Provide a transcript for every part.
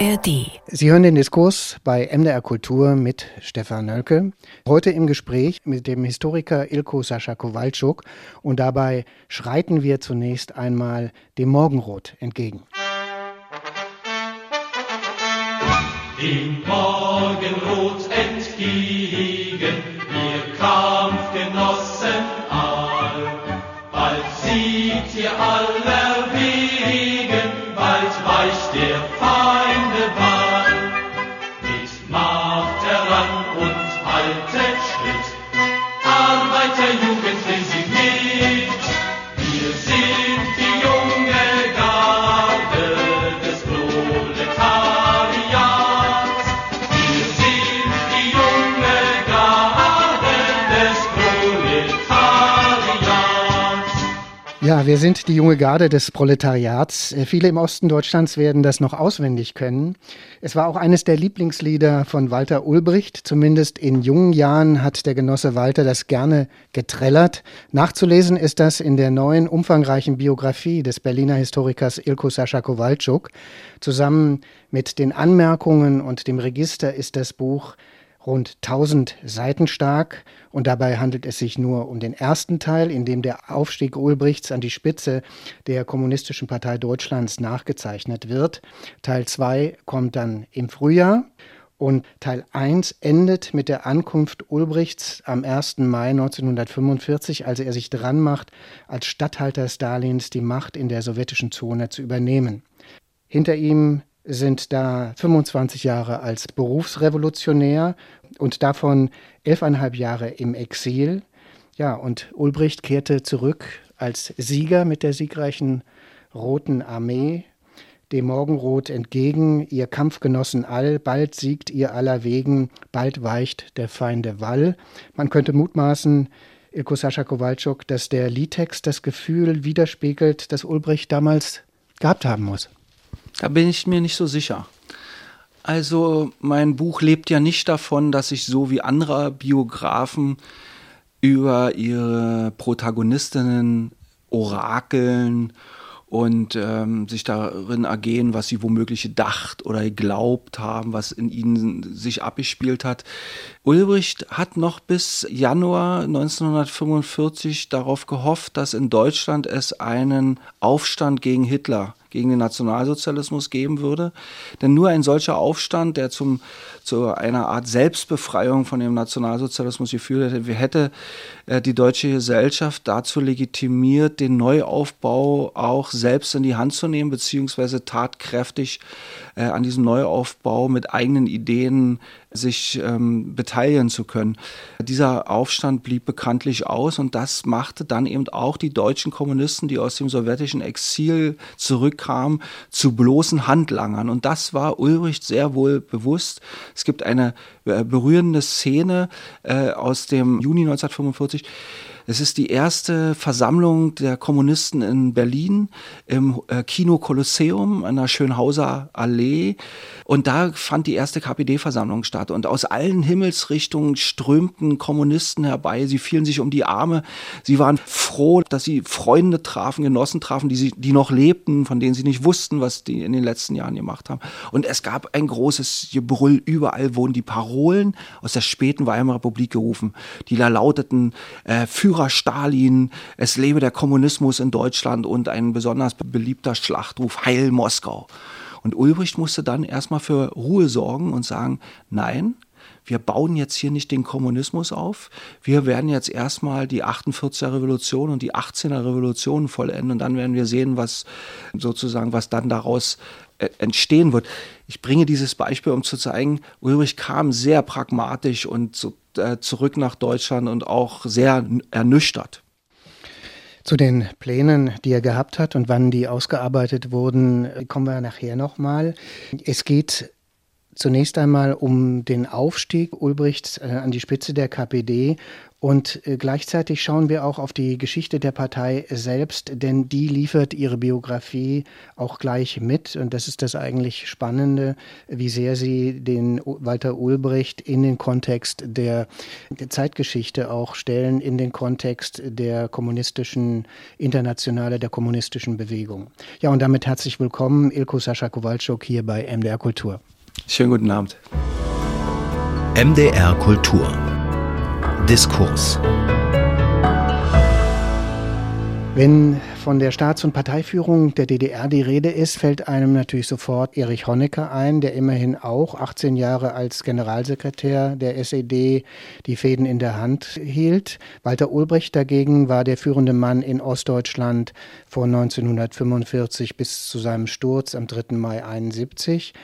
ARD. Sie hören den Diskurs bei MDR Kultur mit Stefan Nölke. Heute im Gespräch mit dem Historiker Ilko Sascha Kowalczuk und dabei schreiten wir zunächst einmal dem Morgenrot entgegen. Dem Morgenrot entgegen, ihr Kampfgenossen all, bald siegt ihr aller Ja, wir sind die junge Garde des Proletariats. Äh, Viele im Osten Deutschlands werden das noch auswendig können. Es war auch eines der Lieblingslieder von Walter Ulbricht. Zumindest in jungen Jahren hat der Genosse Walter das gerne getrellert. Nachzulesen ist das in der neuen, umfangreichen Biografie des Berliner Historikers Ilko Sascha Kowalczuk. Zusammen mit den Anmerkungen und dem Register ist das Buch rund 1000 Seiten stark und dabei handelt es sich nur um den ersten Teil, in dem der Aufstieg Ulbrichts an die Spitze der Kommunistischen Partei Deutschlands nachgezeichnet wird. Teil 2 kommt dann im Frühjahr und Teil 1 endet mit der Ankunft Ulbrichts am 1. Mai 1945, als er sich dran macht, als Statthalter Stalins die Macht in der sowjetischen Zone zu übernehmen. Hinter ihm sind da 25 Jahre als Berufsrevolutionär und davon elfeinhalb Jahre im Exil. Ja, und Ulbricht kehrte zurück als Sieger mit der siegreichen Roten Armee dem Morgenrot entgegen, ihr Kampfgenossen all, bald siegt ihr aller wegen, bald weicht der Feinde Wall. Man könnte mutmaßen, Ilko Sascha Kowalczuk, dass der Liedtext das Gefühl widerspiegelt, das Ulbricht damals gehabt haben muss. Da bin ich mir nicht so sicher. Also mein Buch lebt ja nicht davon, dass ich so wie andere Biografen über ihre Protagonistinnen orakeln und ähm, sich darin ergehen, was sie womöglich gedacht oder geglaubt haben, was in ihnen sich abgespielt hat. Ulbricht hat noch bis Januar 1945 darauf gehofft, dass in Deutschland es einen Aufstand gegen Hitler gegen den Nationalsozialismus geben würde. Denn nur ein solcher Aufstand, der zum, zu einer Art Selbstbefreiung von dem Nationalsozialismus geführt hätte, hätte äh, die deutsche Gesellschaft dazu legitimiert, den Neuaufbau auch selbst in die Hand zu nehmen, beziehungsweise tatkräftig äh, an diesem Neuaufbau mit eigenen Ideen sich ähm, beteiligen zu können. Dieser Aufstand blieb bekanntlich aus und das machte dann eben auch die deutschen Kommunisten, die aus dem sowjetischen Exil zurückkamen, zu bloßen Handlangern. Und das war Ulbricht sehr wohl bewusst. Es gibt eine äh, berührende Szene äh, aus dem Juni 1945. Es ist die erste Versammlung der Kommunisten in Berlin im äh, Kino Kolosseum an der Schönhauser Allee. Und da fand die erste KPD-Versammlung statt. Und aus allen Himmelsrichtungen strömten Kommunisten herbei. Sie fielen sich um die Arme. Sie waren froh, dass sie Freunde trafen, Genossen trafen, die, sie, die noch lebten, von denen sie nicht wussten, was die in den letzten Jahren gemacht haben. Und es gab ein großes Gebrüll. Überall wurden die Parolen aus der späten Weimarer Republik gerufen. Die da lauteten, äh, Führer Stalin, es lebe der Kommunismus in Deutschland und ein besonders beliebter Schlachtruf, Heil Moskau. Und Ulbricht musste dann erstmal für Ruhe sorgen und sagen, nein, wir bauen jetzt hier nicht den Kommunismus auf. Wir werden jetzt erstmal die 48er Revolution und die 18er Revolution vollenden und dann werden wir sehen, was sozusagen, was dann daraus entstehen wird. Ich bringe dieses Beispiel, um zu zeigen, Ulrich kam sehr pragmatisch und so, äh, zurück nach Deutschland und auch sehr ernüchtert. Zu den Plänen, die er gehabt hat und wann die ausgearbeitet wurden, kommen wir nachher nochmal. Es geht zunächst einmal um den Aufstieg Ulbrichts äh, an die Spitze der KPD Und äh, gleichzeitig schauen wir auch auf die Geschichte der Partei selbst, denn die liefert ihre Biografie auch gleich mit. Und das ist das eigentlich Spannende, wie sehr sie den Walter Ulbricht in den Kontext der, der Zeitgeschichte auch stellen, in den Kontext der kommunistischen Internationale, der kommunistischen Bewegung. Ja, und damit herzlich willkommen, Ilko Sascha Kowalczuk hier bei MDR Kultur. Schönen guten Abend. MDR Kultur. Diskurs. Wenn von der Staats- und Parteiführung der DDR die Rede ist, fällt einem natürlich sofort Erich Honecker ein, der immerhin auch 18 Jahre als Generalsekretär der SED die Fäden in der Hand hielt. Walter Ulbricht dagegen war der führende Mann in Ostdeutschland von 1945 bis zu seinem Sturz am 3. Mai 1971.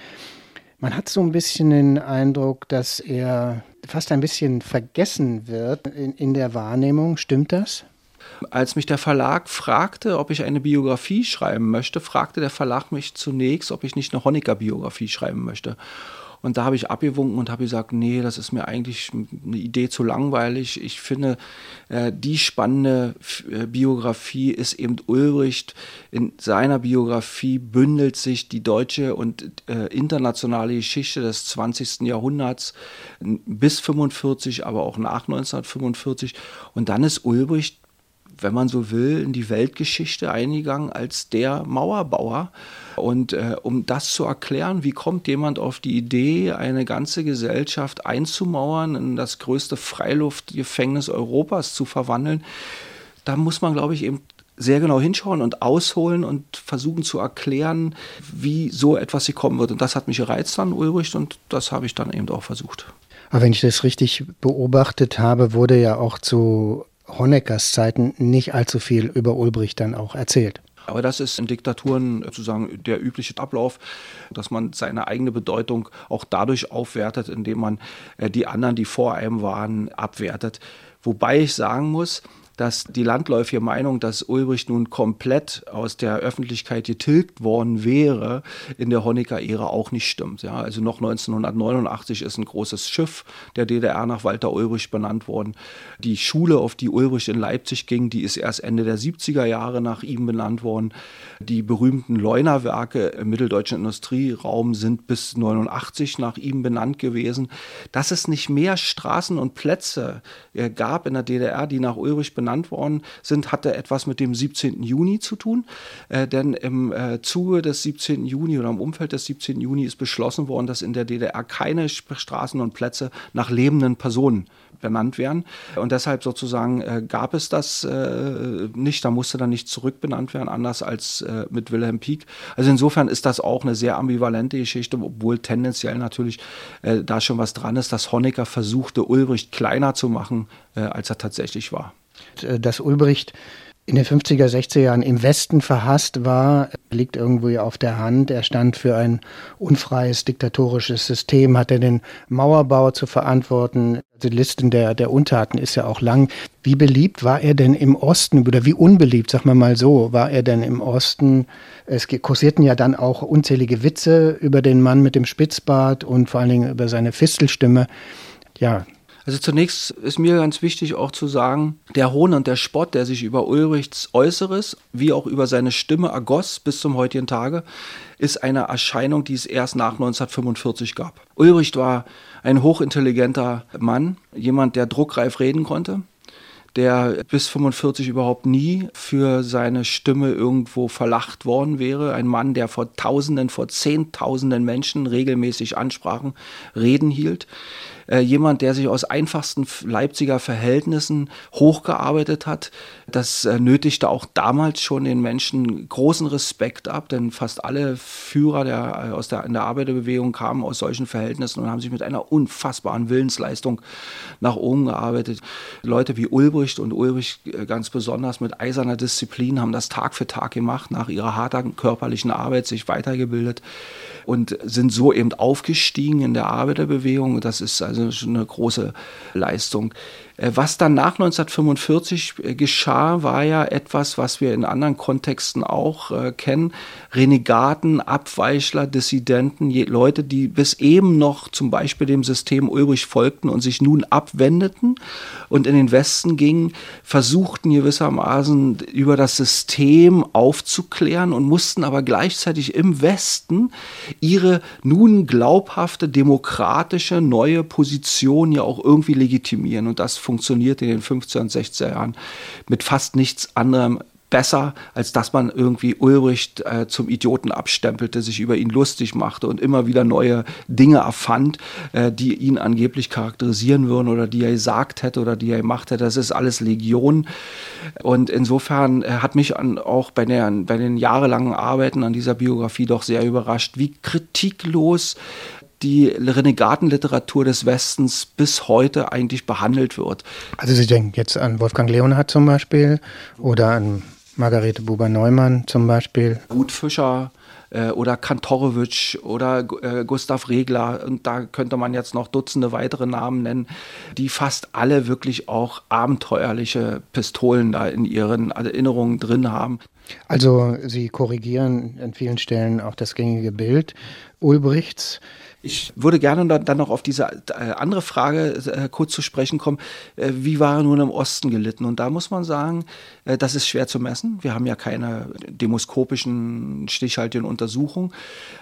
Man hat so ein bisschen den Eindruck, dass er fast ein bisschen vergessen wird in, in der Wahrnehmung. Stimmt das? Als mich der Verlag fragte, ob ich eine Biografie schreiben möchte, fragte der Verlag mich zunächst, ob ich nicht eine Honecker-Biografie schreiben möchte. Und da habe ich abgewunken und habe gesagt, nee, das ist mir eigentlich eine Idee zu langweilig. Ich finde, äh, die spannende äh, Biografie ist eben Ulbricht. In seiner Biografie bündelt sich die deutsche und äh, internationale Geschichte des 20. Jahrhunderts bis 45, aber auch nach 1945. Und dann ist Ulbricht wenn man so will, in die Weltgeschichte eingegangen als der Mauerbauer. Und äh, um das zu erklären, wie kommt jemand auf die Idee, eine ganze Gesellschaft einzumauern, in das größte Freiluftgefängnis Europas zu verwandeln, da muss man, glaube ich, eben sehr genau hinschauen und ausholen und versuchen zu erklären, wie so etwas gekommen wird. Und das hat mich gereizt an Ulbricht und das habe ich dann eben auch versucht. Aber wenn ich das richtig beobachtet habe, wurde ja auch zu Honeckers Zeiten nicht allzu viel über Ulbricht dann auch erzählt. Aber das ist in Diktaturen sozusagen der übliche Ablauf, dass man seine eigene Bedeutung auch dadurch aufwertet, indem man äh, die anderen, die vor einem waren, abwertet. Wobei ich sagen muss, dass die landläufige Meinung, dass Ulbricht nun komplett aus der Öffentlichkeit getilgt worden wäre, in der Honecker-Ära auch nicht stimmt. Ja, also noch 1989 ist ein großes Schiff der DDR nach Walter Ulbricht benannt worden. Die Schule, auf die Ulbricht in Leipzig ging, die ist erst Ende der 70er Jahre nach ihm benannt worden. Die berühmten Leuner-Werke im mitteldeutschen Industrieraum sind bis 89 nach ihm benannt gewesen. Dass es nicht mehr Straßen und Plätze gab in der DDR, die nach Ulbricht benannt worden sind, hatte etwas mit dem 17. Juni zu tun. Äh, denn im äh, Zuge des 17. Juni oder im Umfeld des 17. Juni ist beschlossen worden, dass in der DDR keine Straßen und Plätze nach lebenden Personen benannt werden. Und deshalb sozusagen äh, gab es das äh, nicht. Da musste dann nicht zurückbenannt werden, anders als äh, mit Wilhelm Pieck. Also insofern ist das auch eine sehr ambivalente Geschichte, obwohl tendenziell natürlich äh, da schon was dran ist, dass Honecker versuchte, Ulbricht kleiner zu machen, äh, als er tatsächlich war. Äh, dass Ulbricht in den 50er, 60er Jahren im Westen verhasst war, liegt irgendwo auf der Hand. Er stand für ein unfreies diktatorisches System, hatte den Mauerbau zu verantworten. Die Listen der, der Untaten ist ja auch lang. Wie beliebt war er denn im Osten oder wie unbeliebt, sag mal mal so, war er denn im Osten? Es kursierten ja dann auch unzählige Witze über den Mann mit dem Spitzbart und vor allen Dingen über seine Fistelstimme. Ja, also zunächst ist mir ganz wichtig auch zu sagen, der Hohn und der Spott, der sich über Ulrichs Äußeres wie auch über seine Stimme ergoss bis zum heutigen Tage, ist eine Erscheinung, die es erst nach 1945 gab. Ulrich war ein hochintelligenter Mann, jemand, der druckreif reden konnte, der bis 45 überhaupt nie für seine Stimme irgendwo verlacht worden wäre. Ein Mann, der vor Tausenden, vor Zehntausenden Menschen regelmäßig Ansprachen, Reden hielt äh, jemand, der sich aus einfachsten Leipziger Verhältnissen hochgearbeitet hat. Das äh, nötigte auch damals schon den Menschen großen Respekt ab, denn fast alle Führer der, äh, aus der, in der Arbeiterbewegung kamen aus solchen Verhältnissen und haben sich mit einer unfassbaren Willensleistung nach oben gearbeitet. Leute wie Ulbricht und Ulbricht ganz besonders mit eiserner Disziplin haben das Tag für Tag gemacht, nach ihrer harten körperlichen Arbeit sich weitergebildet und sind so eben aufgestiegen in der Arbeiterbewegung. Das ist also schon eine große Leistung. Äh, was dann nach 1945 äh, geschah, war ja etwas, was wir in anderen Kontexten auch äh, kennen. Renegaten, Abweichler, Dissidenten, Leute, die bis eben noch zum Beispiel dem System Ulrich folgten und sich nun abwendeten und in den Westen gingen, versuchten gewissermaßen über das System aufzuklären und mussten aber gleichzeitig im Westen ihre nun glaubhafte demokratische neue Position ja auch irgendwie legitimieren. Und das funktioniert in den 15 und 16er Jahren mit fast nichts anderem besser, als dass man irgendwie Ulbricht äh, zum Idioten abstempelte, sich über ihn lustig machte und immer wieder neue Dinge erfand, äh, die ihn angeblich charakterisieren würden oder die er gesagt hätte oder die er gemacht hätte. Das ist alles Legion. Und insofern äh, hat mich an, auch bei, der, bei den jahrelangen Arbeiten an dieser Biografie doch sehr überrascht, wie kritiklos die Renegatenliteratur des Westens bis heute eigentlich behandelt wird. Also Sie denken jetzt an Wolfgang Leonhardt zum Beispiel oder an Margarete Buber-Neumann zum Beispiel. Ruth Fischer äh, oder Kantorowitsch oder äh, Gustav Regler und da könnte man jetzt noch Dutzende weitere Namen nennen, die fast alle wirklich auch abenteuerliche Pistolen da in ihren Erinnerungen drin haben. Also Sie korrigieren an vielen Stellen auch das gängige Bild Ulbrichts. Ich würde gerne dann noch auf diese äh, andere Frage äh, kurz zu sprechen kommen. Äh, wie war nun im Osten gelitten? Und da muss man sagen, das ist schwer zu messen. Wir haben ja keine demoskopischen, stichhaltigen Untersuchungen.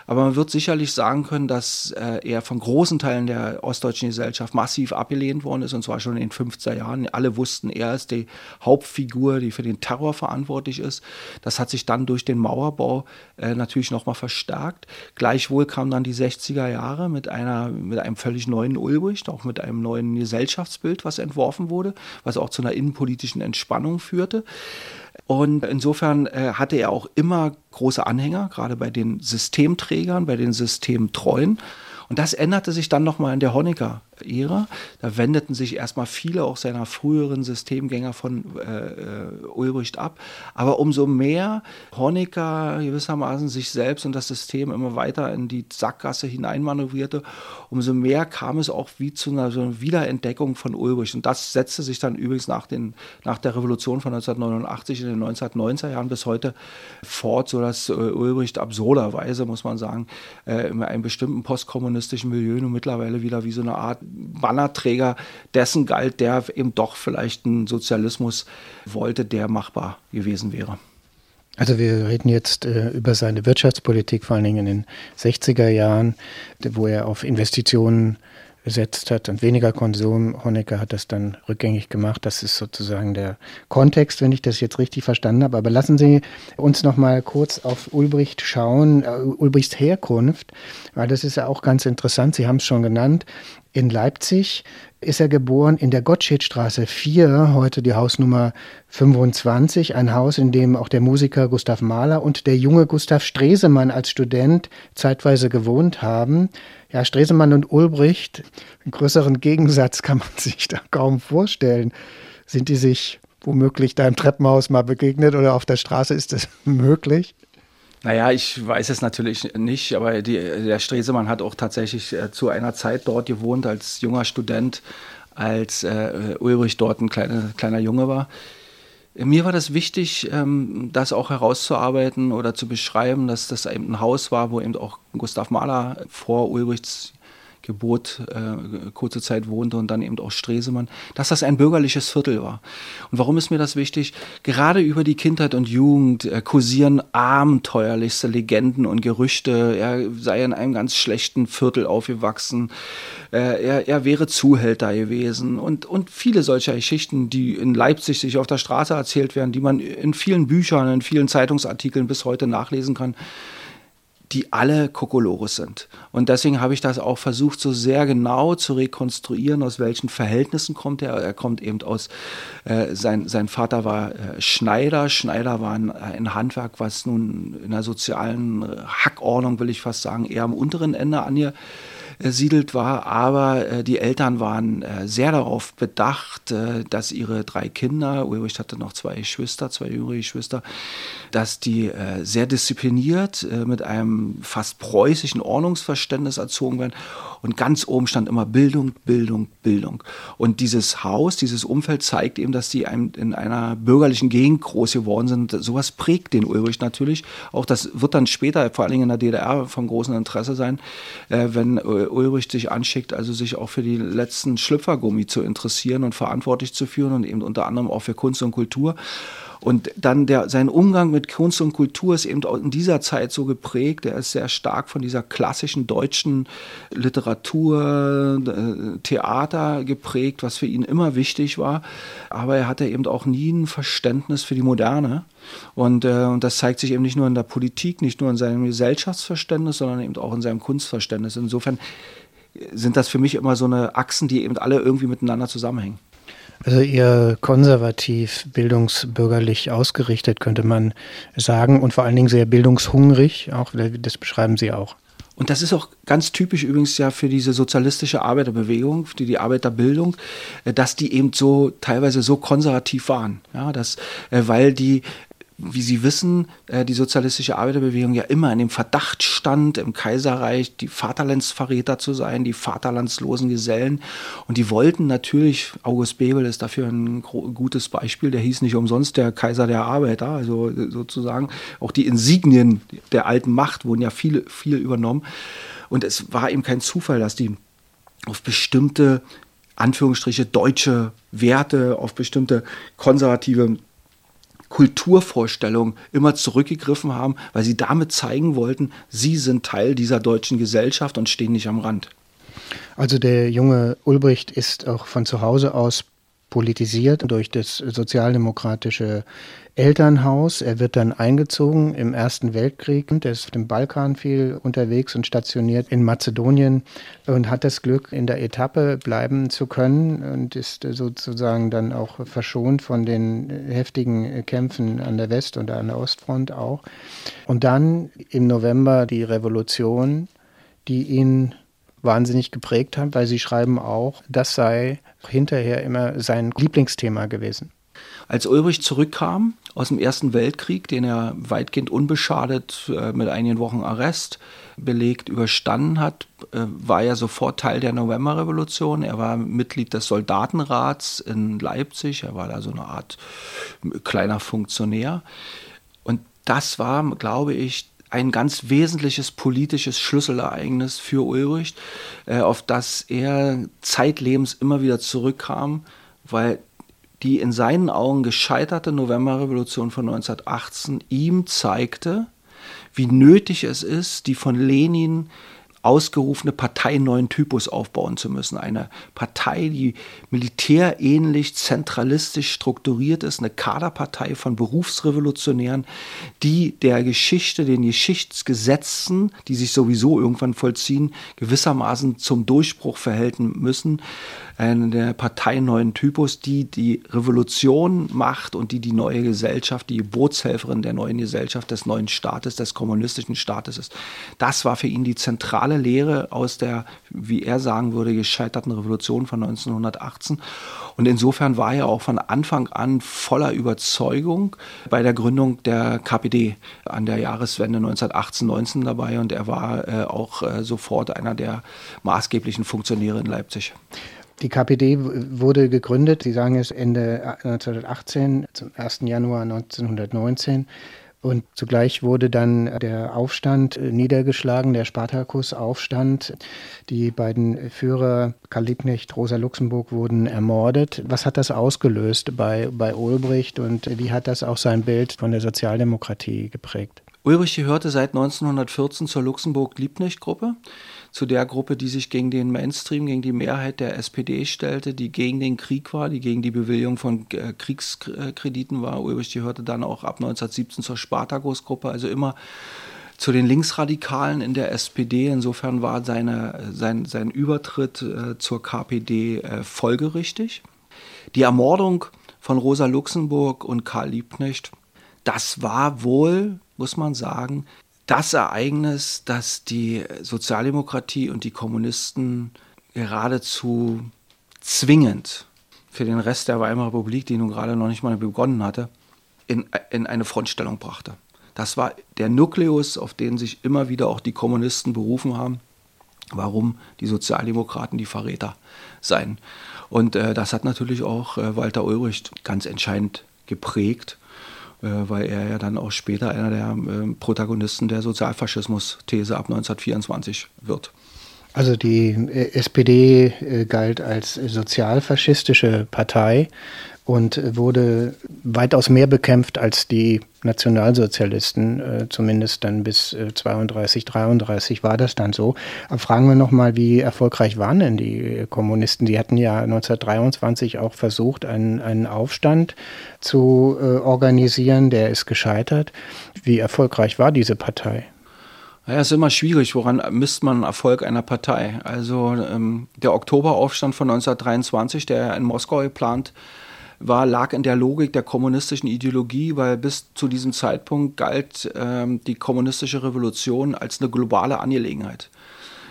Aber man wird sicherlich sagen können, dass er von großen Teilen der ostdeutschen Gesellschaft massiv abgelehnt worden ist. Und zwar schon in den 50er Jahren. Alle wussten, er ist die Hauptfigur, die für den Terror verantwortlich ist. Das hat sich dann durch den Mauerbau natürlich nochmal verstärkt. Gleichwohl kamen dann die 60er Jahre Jahre mit, einer, mit einem völlig neuen Ulbricht, auch mit einem neuen Gesellschaftsbild, was entworfen wurde, was auch zu einer innenpolitischen Entspannung führte. Und insofern äh, hatte er auch immer große Anhänger, gerade bei den Systemträgern, bei den Systemtreuen. Und das änderte sich dann nochmal in der Honecker-Ära. Da wendeten sich erstmal viele auch seiner früheren Systemgänger von äh, äh, Ulbricht ab. Aber umso mehr Honecker gewissermaßen sich selbst und das System immer weiter in die Sackgasse hineinmanövrierte, umso mehr kam es auch wie zu einer, so einer Wiederentdeckung von Ulbricht. Und das setzte sich dann übrigens nach, den, nach der Revolution von 1989 in den 1990er Jahren bis heute fort, sodass äh, Ulbricht absurderweise, muss man sagen, äh, in einem bestimmten postkommunistischen kommunistischen Milieu nun mittlerweile wieder wie so eine Art Bannerträger dessen galt, der eben doch vielleicht einen Sozialismus wollte, der machbar gewesen wäre. Also wir reden jetzt äh, über seine Wirtschaftspolitik, vor allen Dingen in den 60er Jahren, wo er auf Investitionen gesetzt hat und weniger Konsum. Honecker hat das dann rückgängig gemacht. Das ist sozusagen der Kontext, wenn ich das jetzt richtig verstanden habe. Aber lassen Sie uns noch mal kurz auf Ulbricht schauen, äh, Ulbrichts Herkunft, weil das ist ja auch ganz interessant. Sie haben es schon genannt. In Leipzig ist er geboren in der Gottschedstraße 4, heute die Hausnummer 25, ein Haus, in dem auch der Musiker Gustav Mahler und der junge Gustav Stresemann als Student zeitweise gewohnt haben. Ja, Stresemann und Ulbricht, einen größeren Gegensatz kann man sich da kaum vorstellen. Sind die sich womöglich da im Treppenhaus mal begegnet oder auf der Straße ist das möglich? Naja, ich weiß es natürlich nicht, aber die, der Stresemann hat auch tatsächlich äh, zu einer Zeit dort gewohnt als junger Student, als äh, Ulrich dort ein kleine, kleiner Junge war. Mir war das wichtig, ähm, das auch herauszuarbeiten oder zu beschreiben, dass das eben ein Haus war, wo eben auch Gustav Mahler vor Ulrichs Geburt äh, kurze Zeit wohnte und dann eben auch Stresemann, dass das ein bürgerliches Viertel war. Und warum ist mir das wichtig? Gerade über die Kindheit und Jugend äh, kursieren abenteuerlichste Legenden und Gerüchte. Er sei in einem ganz schlechten Viertel aufgewachsen. Äh, er, er wäre Zuhälter gewesen und, und viele solcher Geschichten, die in Leipzig sich auf der Straße erzählt werden, die man in vielen Büchern, in vielen Zeitungsartikeln bis heute nachlesen kann die alle Kokolores sind. Und deswegen habe ich das auch versucht, so sehr genau zu rekonstruieren, aus welchen Verhältnissen kommt er. Er kommt eben aus, äh, sein, sein Vater war äh, Schneider. Schneider war ein, ein, Handwerk, was nun in der sozialen Hackordnung, will ich fast sagen, eher am unteren Ende an siedelt war, aber äh, die Eltern waren äh, sehr darauf bedacht, äh, dass ihre drei Kinder, Ulrich hatte noch zwei Geschwister, zwei jüngere Geschwister, dass die sehr diszipliniert mit einem fast preußischen Ordnungsverständnis erzogen werden Und ganz oben stand immer Bildung, Bildung, Bildung. Und dieses Haus, dieses Umfeld zeigt eben, dass die in einer bürgerlichen Gegend groß geworden sind. Sowas prägt den Ulrich natürlich. Auch das wird dann später, vor allen Dingen in der DDR, von großem Interesse sein, äh, wenn Ulrich sich anschickt, also sich auch für die letzten Schlüpfergummi zu interessieren und verantwortlich zu führen und eben unter anderem auch für Kunst und Kultur. Und dann der, sein Umgang mit Kunst und Kultur ist eben auch in dieser Zeit so geprägt. Er ist sehr stark von dieser klassischen deutschen Literatur, äh, Theater geprägt, was für ihn immer wichtig war. Aber er hatte eben auch nie ein Verständnis für die Moderne. Und, äh, und das zeigt sich eben nicht nur in der Politik, nicht nur in seinem Gesellschaftsverständnis, sondern eben auch in seinem Kunstverständnis. Insofern sind das für mich immer so eine Achsen, die eben alle irgendwie miteinander zusammenhängen. Also eher konservativ, bildungsbürgerlich ausgerichtet, könnte man sagen, und vor allen Dingen sehr bildungshungrig, auch das beschreiben Sie auch. Und das ist auch ganz typisch übrigens ja für diese sozialistische Arbeiterbewegung, für die Arbeiterbildung, äh, dass die eben so teilweise so konservativ waren. Ja, dass, äh, weil die wie Sie wissen, äh, die sozialistische Arbeiterbewegung ja immer in dem Verdacht stand, im Kaiserreich die Vaterlandsverräter zu sein, die vaterlandslosen Gesellen. Und die wollten natürlich, August Bebel ist dafür ein gutes Beispiel, der hieß nicht umsonst der Kaiser der Arbeiter, also sozusagen auch die Insignien der alten Macht wurden ja viel, viel übernommen. Und es war eben kein Zufall, dass die auf bestimmte Anführungsstriche deutsche Werte, auf bestimmte konservative Kulturvorstellung immer zurückgegriffen haben, weil sie damit zeigen wollten, sie sind Teil dieser deutschen Gesellschaft und stehen nicht am Rand. Also der junge Ulbricht ist auch von zu Hause aus politisiert durch das sozialdemokratische Elternhaus. Er wird dann eingezogen im Ersten Weltkrieg. Er ist auf dem Balkan viel unterwegs und stationiert in Mazedonien und hat das Glück, in der Etappe bleiben zu können und ist sozusagen dann auch verschont von den heftigen Kämpfen an der West- und an der Ostfront auch. Und dann im November die Revolution, die ihn wahnsinnig geprägt hat, weil sie schreiben auch, das sei hinterher immer sein Lieblingsthema gewesen. Als Ulrich zurückkam aus dem Ersten Weltkrieg, den er weitgehend unbeschadet äh, mit einigen Wochen Arrest belegt überstanden hat, äh, war er sofort Teil der Novemberrevolution. Er war Mitglied des Soldatenrats in Leipzig. Er war da so eine Art kleiner Funktionär. Und das war, glaube ich, ein ganz wesentliches politisches Schlüsselereignis für Ulrich, äh, auf das er zeitlebens immer wieder zurückkam, weil die in seinen Augen gescheiterte Novemberrevolution von 1918 ihm zeigte, wie nötig es ist, die von Lenin ausgerufene Partei neuen Typus aufbauen zu müssen. Eine Partei, die militärähnlich zentralistisch strukturiert ist, eine Kaderpartei von Berufsrevolutionären, die der Geschichte, den Geschichtsgesetzen, die sich sowieso irgendwann vollziehen, gewissermaßen zum Durchbruch verhelfen müssen eine Partei neuen Typus, die die Revolution macht und die die neue Gesellschaft, die Bootshelferin der neuen Gesellschaft, des neuen Staates, des kommunistischen Staates ist. Das war für ihn die zentrale Lehre aus der, wie er sagen würde, gescheiterten Revolution von 1918. Und insofern war er auch von Anfang an voller Überzeugung bei der Gründung der KPD an der Jahreswende 1918-19 dabei und er war äh, auch äh, sofort einer der maßgeblichen Funktionäre in Leipzig. Die KPD wurde gegründet, Sie sagen es Ende 1918, zum 1. Januar 1919. Und zugleich wurde dann der Aufstand niedergeschlagen, der Spartakus-Aufstand. Die beiden Führer Karl Liebknecht, Rosa Luxemburg wurden ermordet. Was hat das ausgelöst bei, bei Ulbricht und wie hat das auch sein Bild von der Sozialdemokratie geprägt? Ulbricht gehörte seit 1914 zur Luxemburg-Liebknecht-Gruppe zu der Gruppe, die sich gegen den Mainstream, gegen die Mehrheit der SPD stellte, die gegen den Krieg war, die gegen die Bewilligung von äh, Kriegskrediten war. Ulrich gehörte dann auch ab 1917 zur Spartakus-Gruppe, also immer zu den Linksradikalen in der SPD. Insofern war seine, sein, sein Übertritt äh, zur KPD äh, folgerichtig. Die Ermordung von Rosa Luxemburg und Karl Liebknecht, das war wohl, muss man sagen, das Ereignis, das die Sozialdemokratie und die Kommunisten geradezu zwingend für den Rest der Weimarer Republik, die nun gerade noch nicht mal begonnen hatte, in, in eine Frontstellung brachte. Das war der Nukleus, auf den sich immer wieder auch die Kommunisten berufen haben. warum die Sozialdemokraten die Verräter seien. Und äh, das hat natürlich auch äh, Walter Ulrich ganz entscheidend geprägt, weil er ja dann auch später einer der ähm, Protagonisten der Sozialfaschismus-These ab 1924 wird. Also die äh, SPD äh, galt als sozialfaschistische Partei und wurde weitaus mehr bekämpft als die Nationalsozialisten, äh, zumindest dann bis äh, 32, 33 war das dann so. Aber fragen wir nochmal, wie erfolgreich waren denn die Kommunisten? Die hatten ja 1923 auch versucht, einen, einen Aufstand zu äh, organisieren, der ist gescheitert. Wie erfolgreich war diese Partei? Es ist immer schwierig, woran misst man Erfolg einer Partei? Also ähm, der Oktoberaufstand von 1923, der in Moskau geplant war, lag in der Logik der kommunistischen Ideologie, weil bis zu diesem Zeitpunkt galt ähm, die kommunistische Revolution als eine globale Angelegenheit.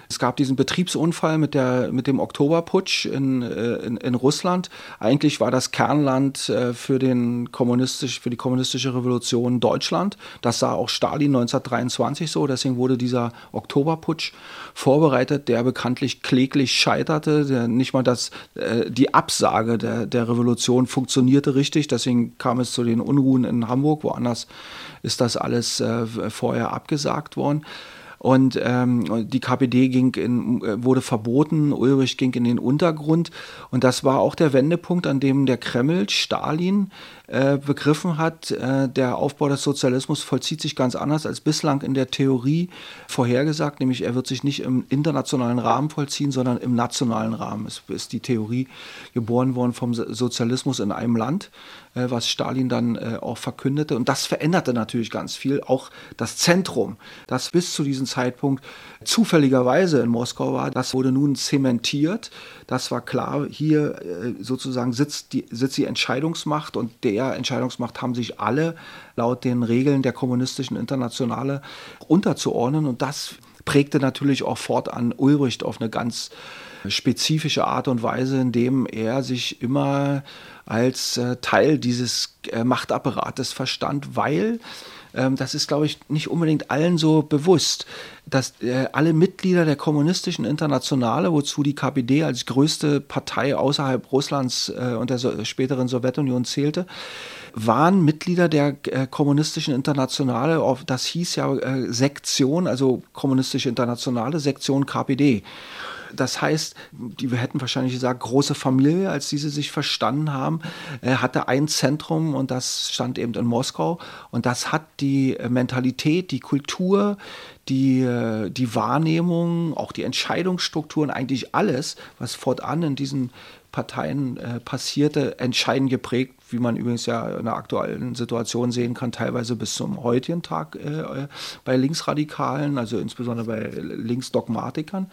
Es gab diesen Betriebsunfall mit, der, mit dem Oktoberputsch in, äh, in, in Russland. Eigentlich war das Kernland äh, für, den kommunistisch, für die kommunistische Revolution Deutschland. Das sah auch Stalin 1923 so. Deswegen wurde dieser Oktoberputsch vorbereitet, der bekanntlich kläglich scheiterte. Der, nicht mal das, äh, die Absage der, der Revolution funktionierte richtig. Deswegen kam es zu den Unruhen in Hamburg. Woanders ist das alles vorher abgesagt worden. Und ähm, die KPD ging in, äh, wurde verboten, Ulrich ging in den Untergrund. Und das war auch der Wendepunkt, an dem der Kreml Stalin äh, begriffen hat, äh, der Aufbau des Sozialismus vollzieht sich ganz anders als bislang in der Theorie vorhergesagt, nämlich er wird sich nicht im internationalen Rahmen vollziehen, sondern im nationalen Rahmen. Es ist die Theorie geboren worden vom Sozialismus in einem Land, äh, was Stalin dann äh, auch verkündete. Und das veränderte natürlich ganz viel. Auch das Zentrum, das bis zu diesem Zeitpunkt zufälligerweise in Moskau war, das wurde nun zementiert. Das war klar, hier äh, sozusagen sitzt die, sitzt die Entscheidungsmacht und der Entscheidungsmacht haben sich alle laut den Regeln der kommunistischen Internationale unterzuordnen. Und das prägte natürlich auch fortan Ulbricht auf eine ganz spezifische Art und Weise, indem er sich immer als äh, Teil dieses äh, Machtapparates verstand, weil das ist, glaube ich, nicht unbedingt allen so bewusst, dass äh, alle Mitglieder der kommunistischen Internationale, wozu die KPD als größte Partei außerhalb Russlands äh, und der späteren Sowjetunion zählte, waren Mitglieder der äh, kommunistischen Internationale, das hieß ja Sektion, also kommunistische Internationale, Sektion KPD. Das heißt, die wir hätten wahrscheinlich gesagt, große Familie, als diese sich verstanden haben, äh, hatte ein Zentrum und das stand eben in Moskau. Und das hat die äh, Mentalität, die Kultur, die, äh, die Wahrnehmung, auch die Entscheidungsstrukturen, eigentlich alles, was fortan in diesen Parteien passierte, entscheidend geprägt, wie man übrigens ja in der aktuellen Situation sehen kann, teilweise bis zum heutigen Tag äh, bei Linksradikalen, also insbesondere bei Linksdogmatikern.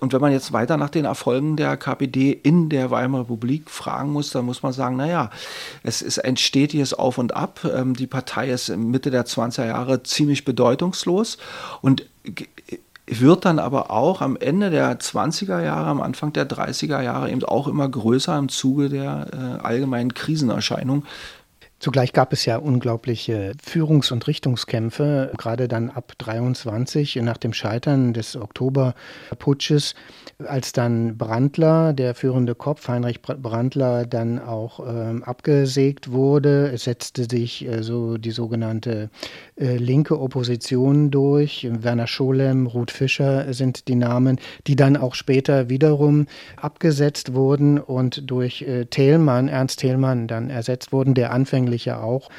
Und wenn man jetzt weiter nach den Erfolgen der KPD in der Weimarer Republik fragen muss, dann muss man sagen, naja, es ist ein stetiges Auf und Ab. Ähm, die Partei ist Mitte der 20er Jahre ziemlich bedeutungslos und wird dann aber auch am Ende der 20er Jahre, am Anfang der 30er Jahre eben auch immer größer im Zuge der äh, allgemeinen Krisenerscheinung. Zugleich gab es ja unglaubliche Führungs- und Richtungskämpfe, gerade dann ab 23 nach dem Scheitern des Oktoberputsches, als dann Brandler, der führende Kopf, Heinrich Brandler, dann auch ähm, abgesägt wurde. Es setzte sich äh, so die sogenannte äh, linke Opposition durch. Werner Scholem, Ruth Fischer sind die Namen, die dann auch später wiederum abgesetzt wurden und durch äh, Thälmann, Ernst Thälmann, dann ersetzt wurden, der anfänglich ja auch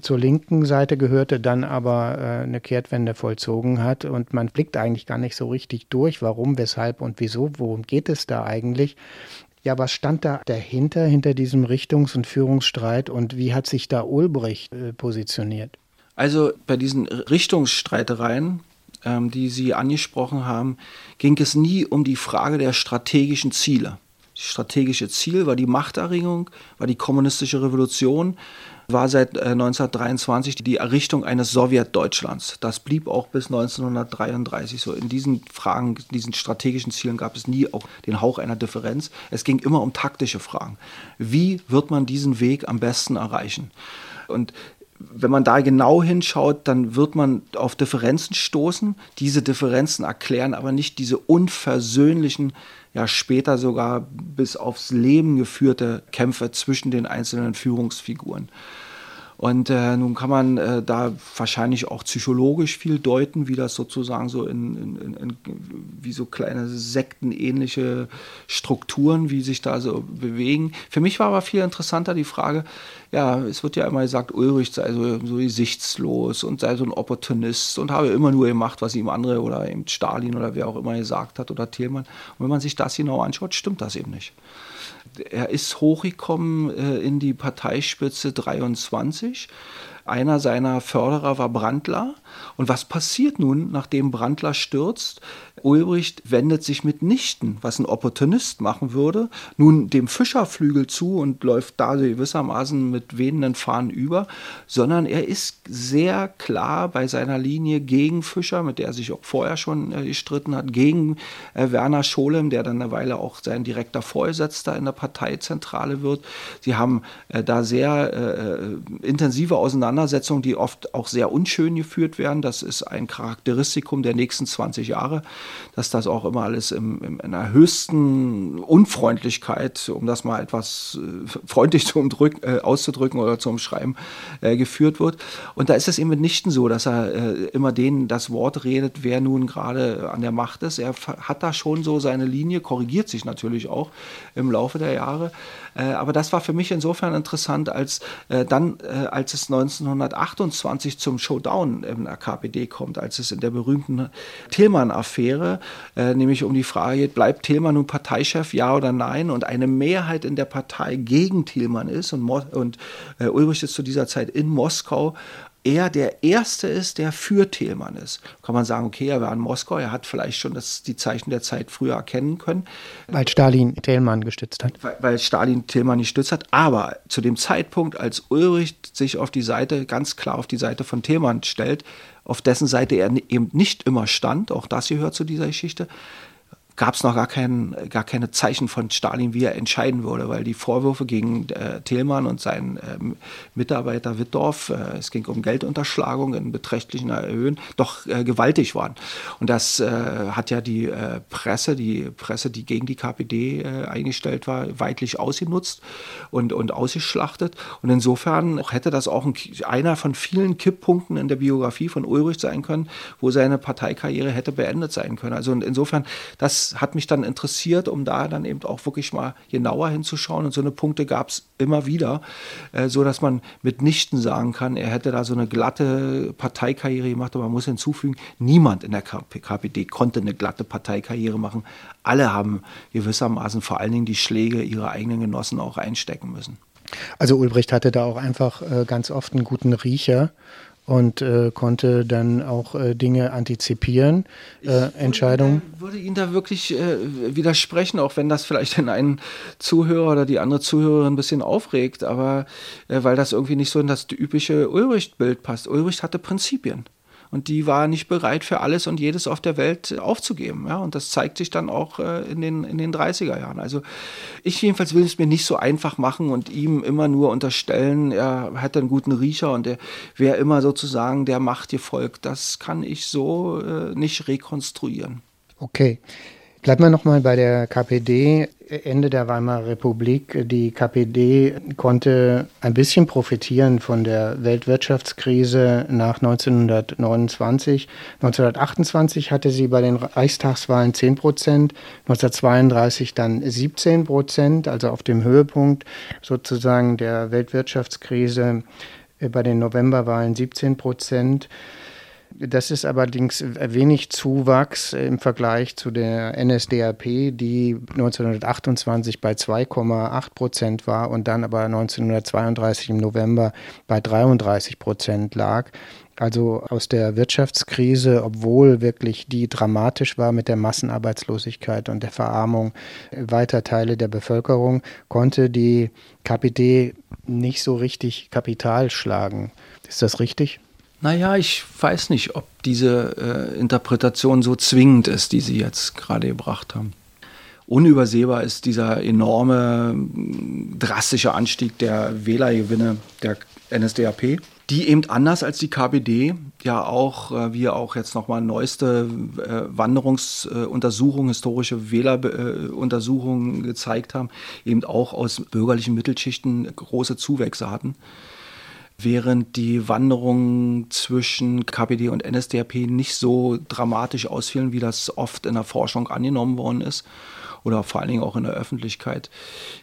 zur linken Seite gehörte, dann aber äh, eine Kehrtwende vollzogen hat. Und man blickt eigentlich gar nicht so richtig durch, warum, weshalb und wieso, worum geht es da eigentlich. Ja, was stand da dahinter, hinter diesem Richtungs- und Führungsstreit und wie hat sich da Ulbricht äh, positioniert? Also bei diesen Richtungsstreitereien, ähm, die Sie angesprochen haben, ging es nie um die Frage der strategischen Ziele. Das strategische Ziel war die Machterringung, war die kommunistische Revolution, war seit äh, 1923 die Errichtung eines Sowjetdeutschlands. Das blieb auch bis 1933 so. In diesen Fragen, diesen strategischen Zielen gab es nie auch den Hauch einer Differenz. Es ging immer um taktische Fragen. Wie wird man diesen Weg am besten erreichen? Und wenn man da genau hinschaut, dann wird man auf Differenzen stoßen. Diese Differenzen erklären aber nicht diese unversöhnlichen, ja später sogar bis aufs Leben geführte Kämpfe zwischen den einzelnen Führungsfiguren. Und äh, nun kann man äh, da wahrscheinlich auch psychologisch viel deuten, wie das sozusagen so in, in, in, wie so kleine sektenähnliche Strukturen, wie sich da so bewegen. Für mich war aber viel interessanter die Frage, ja, es wird ja immer gesagt, Ulrich sei so, so gesichtslos und sei so ein Opportunist und habe immer nur gemacht, was ihm andere oder eben Stalin oder wer auch immer gesagt hat oder Thielmann. Und wenn man sich das genau anschaut, stimmt das eben nicht er ist hochgekommen äh, in die Parteispitze 23. Einer seiner Förderer war Brandler. Und was passiert nun, nachdem Brandler stürzt? Ulbricht wendet sich mitnichten, was ein Opportunist machen würde, nun dem Fischerflügel zu und läuft da gewissermaßen mit wehenden Fahnen über, sondern er ist sehr klar bei seiner Linie gegen Fischer, mit der er sich auch vorher schon äh, gestritten hat, gegen äh, Werner Scholem, der dann eine Weile auch sein direkter Vorgesetzter in der Parteizentrale wird. Sie haben äh, da sehr intensive Auseinandersetzungen, die oft auch sehr unschön geführt werden. Das ist ein Charakteristikum der nächsten 20 Jahre dass das auch immer alles im, in der höchsten Unfreundlichkeit, um das mal etwas äh, freundlich zu äh, auszudrücken oder zu umschreiben, äh, geführt wird. Und da ist es eben mitnichten so, dass er äh, immer denen das Wort redet, wer nun gerade an der Macht ist. Er hat da schon so seine Linie, korrigiert sich natürlich auch im Laufe der Jahre. Äh, aber das war für mich insofern interessant, als äh, dann, als es 1928 zum Showdown im KPD kommt, als es in der berühmten Tillmann-Affäre äh, nämlich um die Frage, bleibt Thielmann nun Parteichef, ja oder nein? Und eine Mehrheit in der Partei gegen Thielmann ist und, Mo und äh, Ulrich ist zu dieser Zeit in Moskau er der Erste ist, der für Thielmann ist. Kann man sagen, okay, er war in Moskau, er hat vielleicht schon das, die Zeichen der Zeit früher erkennen können. Weil Stalin Thielmann gestützt hat. Weil, weil Stalin Thielmann nicht gestützt hat. Aber zu dem Zeitpunkt, als Ulrich sich auf die Seite, ganz klar auf die Seite von Thielmann stellt, auf dessen Seite er eben nicht immer stand, auch das gehört zu dieser Geschichte, gab es noch gar, kein, gar keine Zeichen von Stalin, wie er entscheiden würde, weil die Vorwürfe gegen äh, Thielmann und seinen äh, Mitarbeiter Wittdorf, äh, es ging um Geldunterschlagung in beträchtlichen Höhen, doch äh, gewaltig waren. Und das äh, hat ja die äh, Presse, die Presse, die gegen die KPD eingestellt war, weitlich ausgenutzt und, und ausgeschlachtet. Und insofern hätte das auch ein, einer von vielen Kipppunkten in der Biografie von Ulrich sein können, wo seine Parteikarriere hätte beendet sein können. Also insofern, das hat mich dann interessiert, um da dann eben auch wirklich mal genauer hinzuschauen. Und so eine Punkte gab es immer wieder, äh, so dass man mitnichten sagen kann, er hätte da so eine glatte Parteikarriere gemacht. Aber man muss hinzufügen, niemand in der KPD konnte eine glatte Parteikarriere machen. Alle haben gewissermaßen vor allen Dingen die Schläge ihrer eigenen Genossen auch einstecken müssen. Also Ulbricht hatte da auch einfach äh, ganz oft einen guten Riecher und äh, konnte dann auch äh, Dinge antizipieren, äh, Entscheidungen. Ich würde Ihnen da wirklich äh, widersprechen, auch wenn das vielleicht den einen Zuhörer oder die andere Zuhörerin ein bisschen aufregt, aber äh, weil das irgendwie nicht so in das übliche Ulbricht-Bild passt. Ulbricht hatte Prinzipien und die war nicht bereit für alles und jedes auf der Welt aufzugeben. Ja? Und das zeigt sich dann auch äh, in, den, in den 30er Jahren. Also ich jedenfalls will es mir nicht so einfach machen und ihm immer nur unterstellen, er hätte einen guten Riecher und er wäre immer sozusagen der Macht gefolgt. Das kann ich so äh, nicht rekonstruieren. Okay. Bleiben wir nochmal bei der KPD. Ende der Weimarer Republik. Die KPD konnte ein bisschen profitieren von der Weltwirtschaftskrise nach 1929. 1928 hatte sie bei den Reichstagswahlen 10 Prozent, 1932 dann 17 Prozent, also auf dem Höhepunkt sozusagen der Weltwirtschaftskrise bei den Novemberwahlen 17 Prozent. Das ist allerdings wenig Zuwachs im Vergleich zu der NSDAP, die 1928 bei 2,8 Prozent war und dann aber 1932 im November bei 33 Prozent lag. Also aus der Wirtschaftskrise, obwohl wirklich die dramatisch war mit der Massenarbeitslosigkeit und der Verarmung weiter Teile der Bevölkerung, konnte die KPD nicht so richtig Kapital schlagen. Ist das richtig? Naja, ich weiß nicht, ob diese äh, Interpretation so zwingend ist, die Sie jetzt gerade gebracht haben. Unübersehbar ist dieser enorme, drastische Anstieg der Wählergewinne der NSDAP. die eben anders als die KPD ja auch, äh, wie auch jetzt nochmal neueste äh, Wanderungsuntersuchungen, historische Wähleruntersuchungen gezeigt haben, eben auch aus bürgerlichen Mittelschichten große Zuwächse hatten. Während die Wanderungen zwischen KPD und NSDAP nicht so dramatisch ausfielen, wie das oft in der Forschung angenommen worden ist oder vor allen Dingen auch in der Öffentlichkeit.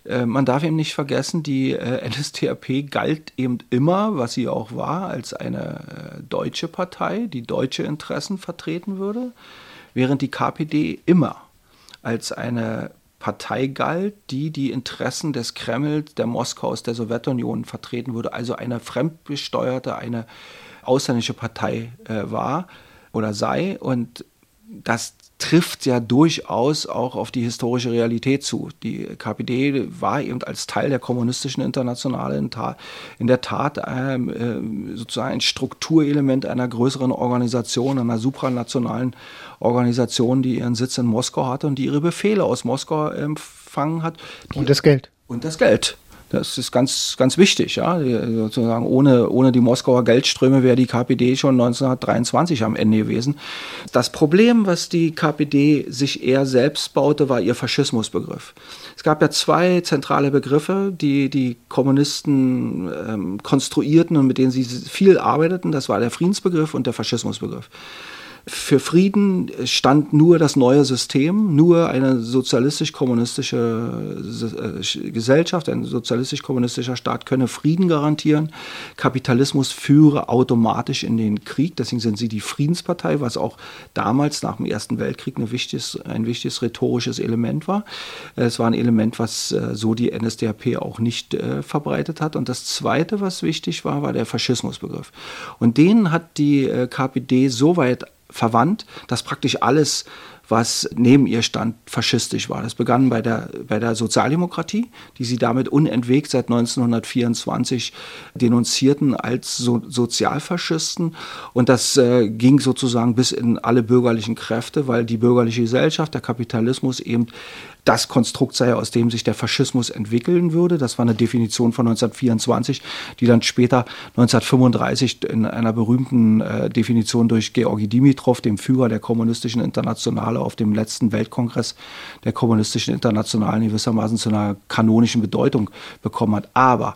Äh, man darf eben nicht vergessen, die äh, NSDAP galt eben immer, was sie auch war, als eine äh, deutsche Partei, die deutsche Interessen vertreten würde, während die KPD immer als eine Partei galt, die die Interessen des Kremls, der Moskaus, der Sowjetunion vertreten würde, also eine fremdgesteuerte, eine ausländische Partei äh, war oder sei. Und das trifft ja durchaus auch auf die historische Realität zu. Die KPD war eben als Teil der kommunistischen Internationale in, in der Tat ähm, äh, sozusagen ein Strukturelement einer größeren Organisation, einer supranationalen Organisation, die ihren Sitz in Moskau hatte und die ihre Befehle aus Moskau empfangen hat. und das Geld. Und das Geld. Das ist ganz, ganz wichtig. Ja? Sozusagen ohne, ohne die Moskauer Geldströme wäre die KPD schon 1923 am Ende gewesen. Das Problem, was die KPD sich eher selbst baute, war ihr Faschismusbegriff. Es gab ja zwei zentrale Begriffe, die die Kommunisten ähm, konstruierten und mit denen sie viel arbeiteten. Das war der Friedensbegriff und der Faschismusbegriff. Für Frieden stand nur das neue System, nur eine sozialistisch-kommunistische äh, Gesellschaft, ein sozialistisch-kommunistischer Staat könne Frieden garantieren. Kapitalismus führe automatisch in den Krieg. Deswegen sind sie die Friedenspartei, was auch damals nach dem Ersten Weltkrieg ein wichtiges, ein wichtiges rhetorisches Element war. Es war ein Element, was äh, so die NSDAP auch nicht äh, verbreitet hat. Und das Zweite, was wichtig war, war der Faschismusbegriff. Und den hat die KPD so weit verwandt, dass praktisch alles was neben ihr stand, faschistisch war. Das begann bei der, bei der Sozialdemokratie, die sie damit unentwegt seit 1924 denunzierten als so Sozialfaschisten. Und das äh, ging sozusagen bis in alle bürgerlichen Kräfte, weil die bürgerliche Gesellschaft, der Kapitalismus eben das Konstrukt sei, aus dem sich der Faschismus entwickeln würde. Das war eine Definition von 1924, die dann später 1935 in einer berühmten äh, Definition durch Georgi Dimitrov, dem Führer der kommunistischen Internationale, auf dem letzten Weltkongress der kommunistischen Internationalen gewissermaßen zu einer kanonischen Bedeutung bekommen hat. Aber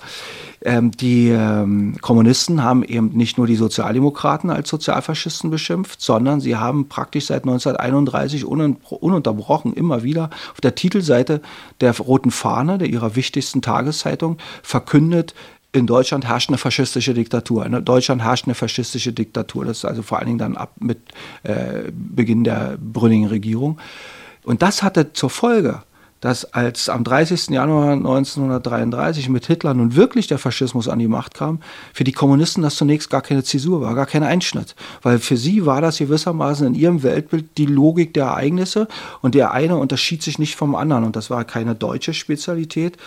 ähm, die ähm, Kommunisten haben eben nicht nur die Sozialdemokraten als Sozialfaschisten beschimpft, sondern sie haben praktisch seit 1931 ununterbrochen immer wieder auf der Titelseite der Roten Fahne, der ihrer wichtigsten Tageszeitung, verkündet, in Deutschland herrscht eine faschistische Diktatur. In Deutschland herrscht eine faschistische Diktatur. Das ist also vor allen Dingen dann ab mit äh, Beginn der Brünninger Regierung. Und das hatte zur Folge, dass als am 30. Januar 1933 mit Hitler nun wirklich der Faschismus an die Macht kam, für die Kommunisten das zunächst gar keine Zäsur war, gar kein Einschnitt. Weil für sie war das gewissermaßen in ihrem Weltbild die Logik der Ereignisse und der eine unterschied sich nicht vom anderen. Und das war keine deutsche Spezialität.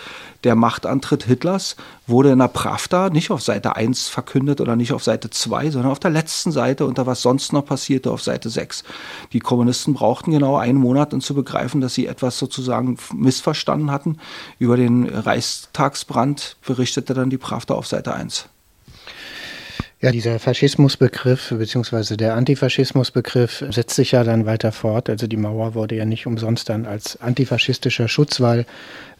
Der Machtantritt Hitlers wurde in der Pravda nicht auf Seite 1 verkündet oder nicht auf Seite 2, sondern auf der letzten Seite unter was sonst noch passierte auf Seite 6. Die Kommunisten brauchten genau einen Monat, um zu begreifen, dass sie etwas sozusagen missverstanden hatten. Über den Reichstagsbrand berichtete dann die Pravda auf Seite 1. Ja, dieser Faschismusbegriff bzw. der Antifaschismusbegriff setzt sich ja dann weiter fort. Also die Mauer wurde ja nicht umsonst dann als antifaschistischer Schutzwall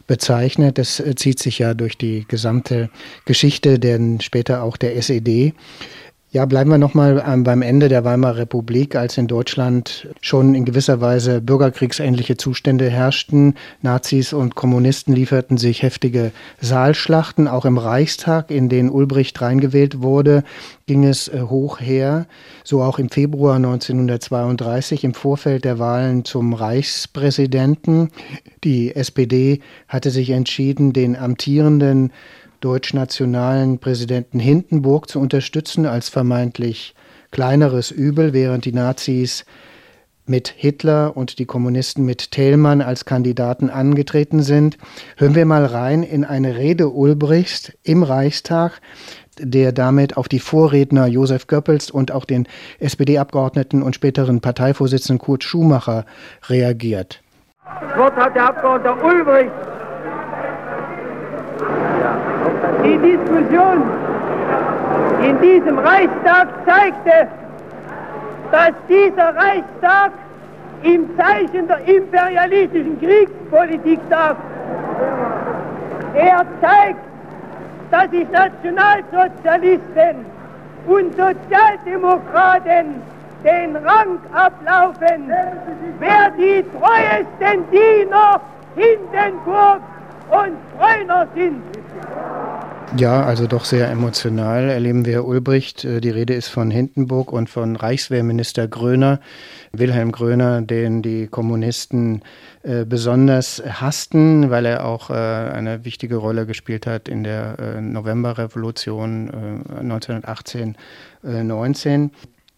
bezeichnet. Das zieht sich ja durch die gesamte Geschichte, denn später auch der SED. Ja, bleiben wir nochmal ähm, beim Ende der Weimarer Republik, als in Deutschland schon in gewisser Weise bürgerkriegsähnliche Zustände herrschten. Nazis und Kommunisten lieferten sich heftige Saalschlachten. Auch im Reichstag, in den Ulbricht reingewählt wurde, ging es äh, hoch her. So auch im Februar 1932 im Vorfeld der Wahlen zum Reichspräsidenten. Die SPD hatte sich entschieden, den amtierenden deutschnationalen Präsidenten Hindenburg zu unterstützen als vermeintlich kleineres Übel, während die Nazis mit Hitler und die Kommunisten mit Thälmann als Kandidaten angetreten sind. Hören wir mal rein in eine Rede Ulbrichts im Reichstag, der damit auf die Vorredner Josef Goebbels und auch den SPD-Abgeordneten und späteren Parteivorsitzenden Kurt Schumacher reagiert. Das Wort hat der Abgeordnete Ulbricht. Die Diskussion in diesem Reichstag zeigte, dass dieser Reichstag im Zeichen der imperialistischen Kriegspolitik tagt. Er zeigt, dass sich Nationalsozialisten und Sozialdemokraten den Rang ablaufen, wer die treuesten Diener Hindenburg und Freuner sind. Ja, also doch sehr emotional erleben wir Ulbricht. Äh, die Rede ist von Hindenburg und von Reichswehrminister Gröner, Wilhelm Gröner, den die Kommunisten äh, besonders hassten, weil er auch äh, eine wichtige Rolle gespielt hat in der Novemberrevolution 1918, äh, 19.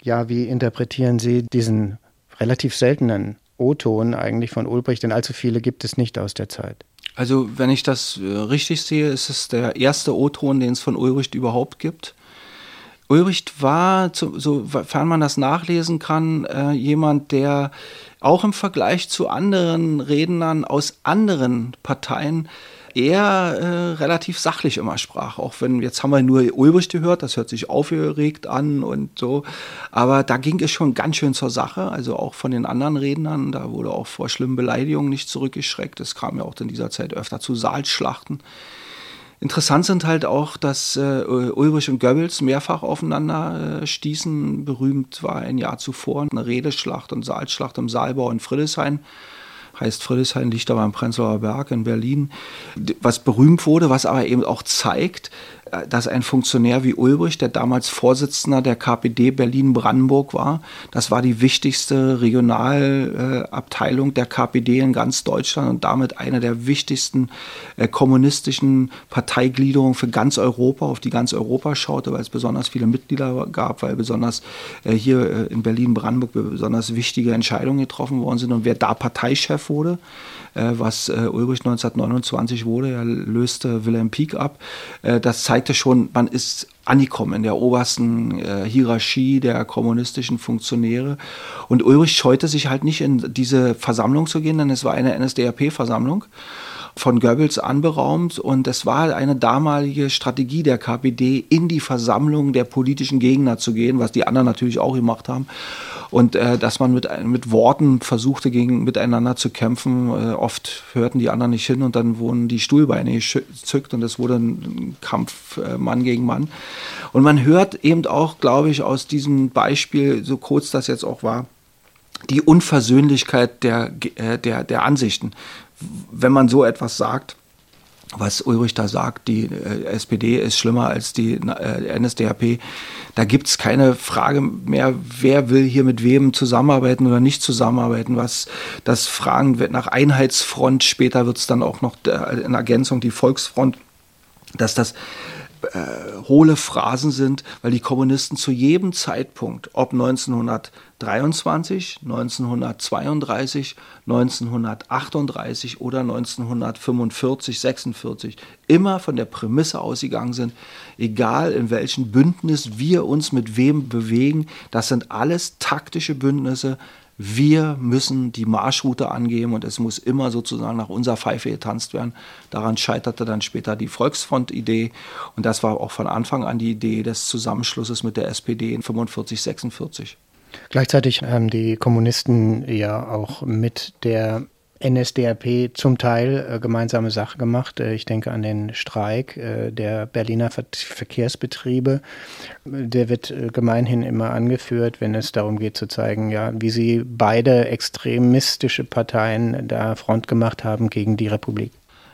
Ja, wie interpretieren Sie diesen relativ seltenen O-Ton eigentlich von Ulbricht? Denn allzu viele gibt es nicht aus der Zeit. Also, wenn ich das äh, richtig sehe, ist es der erste O-Ton, den es von Ulbricht überhaupt gibt. Ulbricht war, sofern man das nachlesen kann, äh, jemand, der auch im Vergleich zu anderen Rednern aus anderen Parteien eher äh, relativ sachlich immer sprach. Auch wenn, jetzt haben wir nur Ulbricht gehört, das hört sich aufgeregt an und so. Aber da ging es schon ganz schön zur Sache. Also auch von den anderen Rednern, da wurde auch vor schlimmen Beleidigungen nicht zurückgeschreckt. Es kam ja auch in dieser Zeit öfter zu Saalschlachten. Interessant sind halt auch, dass äh, Ulrich und Goebbels mehrfach aufeinander äh, stießen. Berühmt war ein Jahr zuvor eine Redeschlacht und Saalschlacht im Saalbau in Friedrichshain heißt Friedrichshain, liegt aber am Prenzlauer Berg in Berlin, was berühmt wurde, was aber eben auch zeigt, dass ein Funktionär wie Ulbricht, der damals Vorsitzender der KPD Berlin-Brandenburg war, das war die wichtigste Regionalabteilung der KPD in ganz Deutschland und damit eine der wichtigsten äh, kommunistischen Parteigliederungen für ganz Europa, auf die ganz Europa schaute, weil es besonders viele Mitglieder gab, weil besonders äh, hier äh, in Berlin-Brandenburg besonders wichtige Entscheidungen getroffen worden sind und wer da Parteichef wurde, äh, was äh, Ulrich 1929 wurde. Er löste Wilhelm Pieck ab. Äh, das zeigte schon, man ist angekommen in der obersten äh, Hierarchie der kommunistischen Funktionäre. Und Ulrich scheute sich halt nicht in diese Versammlung zu gehen, denn es war eine NSDAP-Versammlung von Goebbels anberaumt und es war eine damalige Strategie der KPD, in die Versammlung der politischen Gegner zu gehen, was die anderen natürlich auch gemacht haben und äh, dass man mit, mit Worten versuchte, gegen, miteinander zu kämpfen. Äh, oft hörten die anderen nicht hin und dann wurden die Stuhlbeine gezückt und es wurde ein Kampf äh, Mann gegen Mann. Und man hört eben auch, glaube ich, aus diesem Beispiel, so kurz das jetzt auch war, die Unversöhnlichkeit der, äh, der, der Ansichten. Wenn man so etwas sagt, was Ulrich da sagt, die äh, SPD ist schlimmer als die äh, NSDAP, da gibt es keine Frage mehr, wer will hier mit wem zusammenarbeiten oder nicht zusammenarbeiten. Was das Fragen wird nach Einheitsfront, später wird es dann auch noch in Ergänzung die Volksfront, dass das äh, hohle Phrasen sind, weil die Kommunisten zu jedem Zeitpunkt, ob 1923, 1932, 1938 oder 1945, 46, immer von der Prämisse ausgegangen sind, egal in welchem Bündnis wir uns mit wem bewegen, das sind alles taktische Bündnisse, wir müssen die Marschroute angeben und es muss immer sozusagen nach unserer Pfeife getanzt werden. Daran scheiterte dann später die Volksfront-Idee und das war auch von Anfang an die Idee des Zusammenschlusses mit der SPD in 45, 46. Gleichzeitig haben die Kommunisten ja auch mit der NSDAP zum Teil äh, gemeinsame Sache gemacht. Äh, ich denke an den Streik äh, der Berliner Ver Verkehrsbetriebe. Der wird äh, gemeinhin immer angeführt, wenn es darum geht zu zeigen, ja, wie sie beide extremistische Parteien da Front gemacht haben gegen die Republik.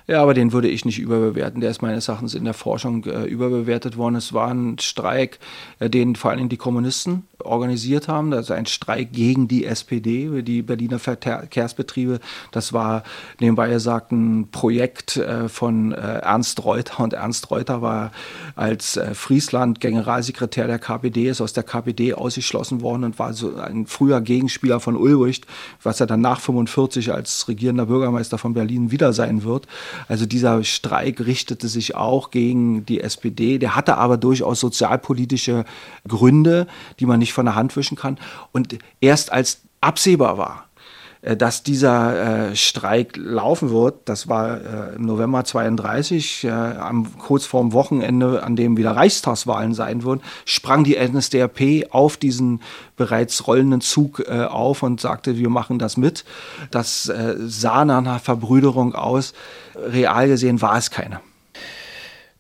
Ja, aber den würde ich nicht überbewerten. Der ist meines Erachtens in der Forschung äh, überbewertet worden. Es war ein Streik, äh, den vor allem die Kommunisten organisiert haben. Also ein Streik gegen die SPD, die Berliner Verkehrsbetriebe. Das war nebenbei gesagt ein Projekt äh, von äh, Ernst Reuter. Und Ernst Reuter war als äh, Friesland Generalsekretär der KPD, ist aus der KPD ausgeschlossen worden und war so ein früher Gegenspieler von Ulbricht, was er dann nach 45 als regierender Bürgermeister von Berlin wieder sein wird. Also dieser Streik richtete sich auch gegen die SPD. Der hatte aber durchaus sozialpolitische Gründe, die man nicht von der Hand wischen kann. Und erst als absehbar war, äh, dass dieser äh, Streik laufen wird, das war äh, im November 32, äh, am, kurz vorm Wochenende, an dem wieder Reichstagswahlen sein würden, sprang die NSDAP auf diesen bereits rollenden Zug äh, auf und sagte, wir machen das mit. Das äh, sah nach einer Verbrüderung aus. Real gesehen war es keine.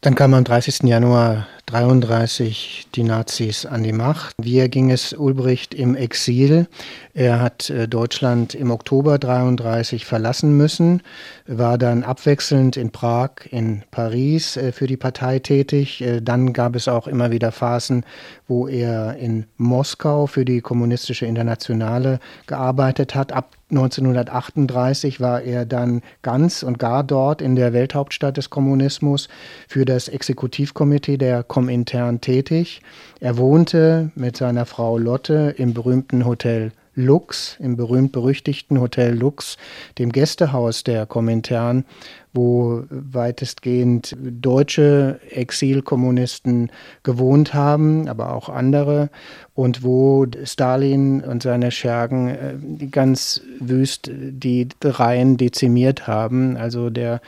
Dann kam am 30. Januar 33 die Nazis an die Macht. Wie ging es Ulbricht im Exil? Er hat äh, Deutschland im Oktober 33 verlassen müssen, war dann abwechselnd in Prag, in Paris äh, für die Partei tätig. Äh, dann gab es auch immer wieder Phasen, wo er in Moskau für die Kommunistische Internationale gearbeitet hat. Ab 1938 war er dann ganz und gar dort in der Welthauptstadt des Kommunismus für das Exekutivkomitee der Komintern tätig. Er wohnte mit seiner Frau Lotte im berühmten Hotel Lux, im berühmt-berüchtigten Hotel Lux, dem Gästehaus der Komintern, wo weitestgehend deutsche Exilkommunisten gewohnt haben, aber auch andere, und wo Stalin und seine Schergen äh, ganz wüst die Reihen dezimiert haben. Also der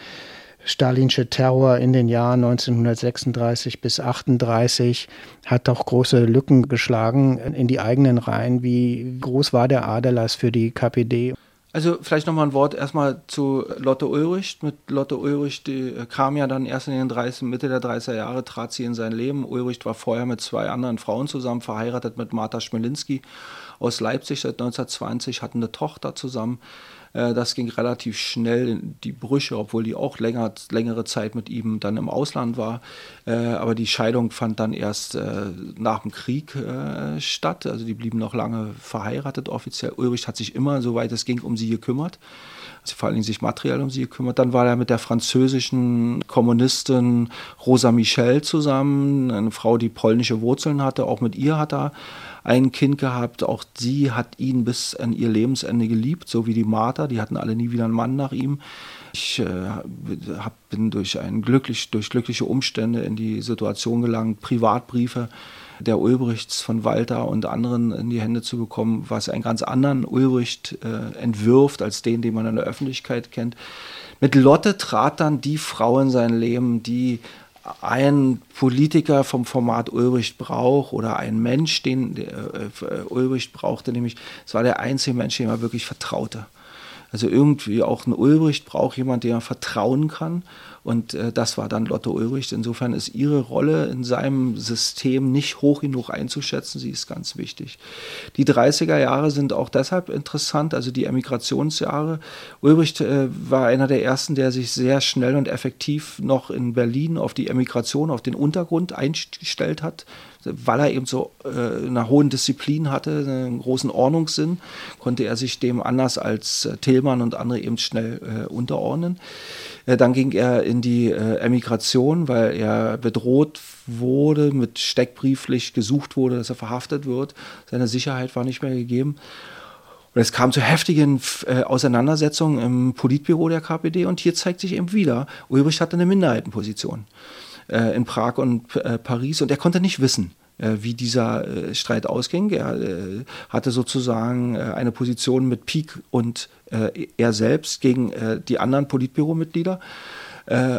stalinsche Terror in den Jahren 1936 bis 1938 hat auch große Lücken geschlagen in die eigenen Reihen. Wie groß war der Aderlass für die KPD? Also vielleicht nochmal ein Wort erstmal zu Lotte Ulrich. Mit Lotte Ulrich, die kam ja dann erst in den 30, Mitte der 30er Jahre, trat sie in sein Leben. Ulrich war vorher mit zwei anderen Frauen zusammen, verheiratet mit Martha Schmelinski aus Leipzig seit 1920, hatten eine Tochter zusammen. Äh, das ging relativ schnell die Brüche, obwohl die auch länger, längere Zeit mit ihm dann im Ausland war. Äh, aber die Scheidung fand dann erst äh, nach dem Krieg statt. Also die blieben noch lange verheiratet offiziell. Ulrich hat sich immer, soweit es ging, um sie gekümmert sie vor Dingen sich materiell um sie gekümmert. Dann war er mit der französischen Kommunistin Rosa Michel zusammen, eine Frau, die polnische Wurzeln hatte. Auch mit ihr hat er ein Kind gehabt. Auch sie hat ihn bis an ihr Lebensende geliebt, so wie die Martha. Die hatten alle nie wieder einen Mann nach ihm. Ich äh, hab, bin durch, ein glücklich, durch glückliche Umstände in die Situation gelangt, Privatbriefe der Ulbrichts von Walter und anderen in die Hände zu bekommen, was einen ganz anderen Ulbricht äh, entwirft als den, den man in der Öffentlichkeit kennt. Mit Lotte trat dann die Frau in sein Leben, die ein Politiker vom Format Ulbricht braucht oder ein Mensch, den äh, Ulbricht brauchte, nämlich es war der einzige Mensch, dem er wirklich vertraute. Also irgendwie auch ein Ulbricht braucht jemand, dem er vertrauen kann. Und äh, das war dann Lotte Ulbricht. Insofern ist ihre Rolle in seinem System nicht hoch genug einzuschätzen. Sie ist ganz wichtig. Die 30er Jahre sind auch deshalb interessant, also die Emigrationsjahre. Ulbricht äh, war einer der ersten, der sich sehr schnell und effektiv noch in Berlin auf die Emigration, auf den Untergrund eingestellt hat weil er eben so äh, eine hohen Disziplin hatte, einen großen Ordnungssinn, konnte er sich dem anders als äh, Tillmann und andere eben schnell äh, unterordnen. Äh, dann ging er in die äh, Emigration, weil er bedroht wurde, mit Steckbrieflich gesucht wurde, dass er verhaftet wird. Seine Sicherheit war nicht mehr gegeben. Und es kam zu heftigen äh, Auseinandersetzungen im Politbüro der KPD und hier zeigt sich eben wieder, Ulbricht hatte eine Minderheitenposition äh, in Prag und äh, Paris und er konnte nicht wissen, äh, wie dieser äh, Streit ausging. Er äh, hatte sozusagen eine Position mit Pieck und er selbst gegen die anderen Politbüromitglieder.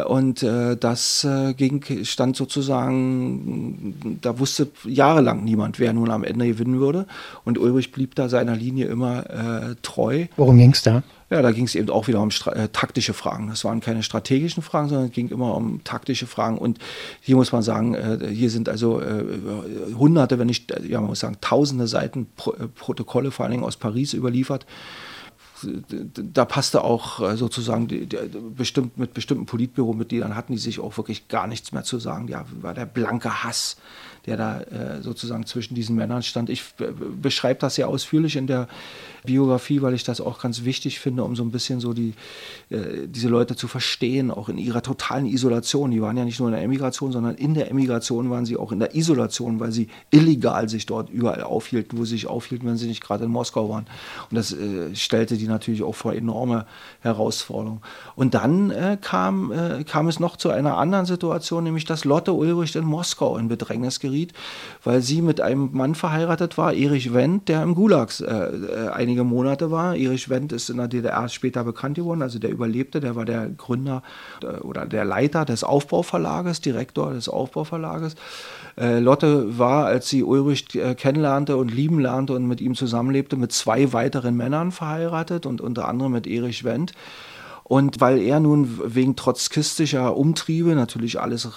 Und das ging, stand sozusagen, da wusste jahrelang niemand, wer nun am Ende gewinnen würde. Und Ulrich blieb da seiner Linie immer treu. Worum ging es da? Ja, da ging es eben auch wieder um äh, taktische Fragen. Das waren keine strategischen Fragen, sondern es ging immer um taktische Fragen. Und hier muss man sagen, äh, hier sind also äh, hunderte, wenn nicht, ja, man muss sagen, tausende Seiten Pro äh, Protokolle, vor allen Dingen aus Paris überliefert da passte auch äh, sozusagen die, die, bestimmt mit bestimmten Politbüromitgliedern hatten die sich auch wirklich gar nichts mehr zu sagen. Ja, war der blanke Hass der da äh, sozusagen zwischen diesen Männern stand. Ich beschreibe das sehr ausführlich in der Biografie, weil ich das auch ganz wichtig finde, um so ein bisschen so die, äh, diese Leute zu verstehen, auch in ihrer totalen Isolation. Die waren ja nicht nur in der Emigration, sondern in der Emigration waren sie auch in der Isolation, weil sie illegal sich dort überall aufhielten, wo sie sich aufhielten, wenn sie nicht gerade in Moskau waren. Und das äh, stellte die natürlich auch vor enorme Herausforderungen. Und dann äh, kam, äh, kam es noch zu einer anderen Situation, nämlich dass Lotte Ulbricht in Moskau in Bedrängnis geriet weil sie mit einem Mann verheiratet war, Erich Wendt, der im Gulag äh, äh, einige einige Monate war. Erich Wendt ist in der DDR später bekannt geworden, also der Überlebte, der war der Gründer äh, oder der Leiter des Aufbauverlages, Direktor des Aufbauverlages. Äh, Lotte war, als sie Ulrich äh, kennenlernte und lieben lernte und mit ihm zusammenlebte, mit zwei weiteren Männern verheiratet und unter anderem mit Erich Wendt. Und weil er nun wegen trotzkistischer Umtriebe, natürlich alles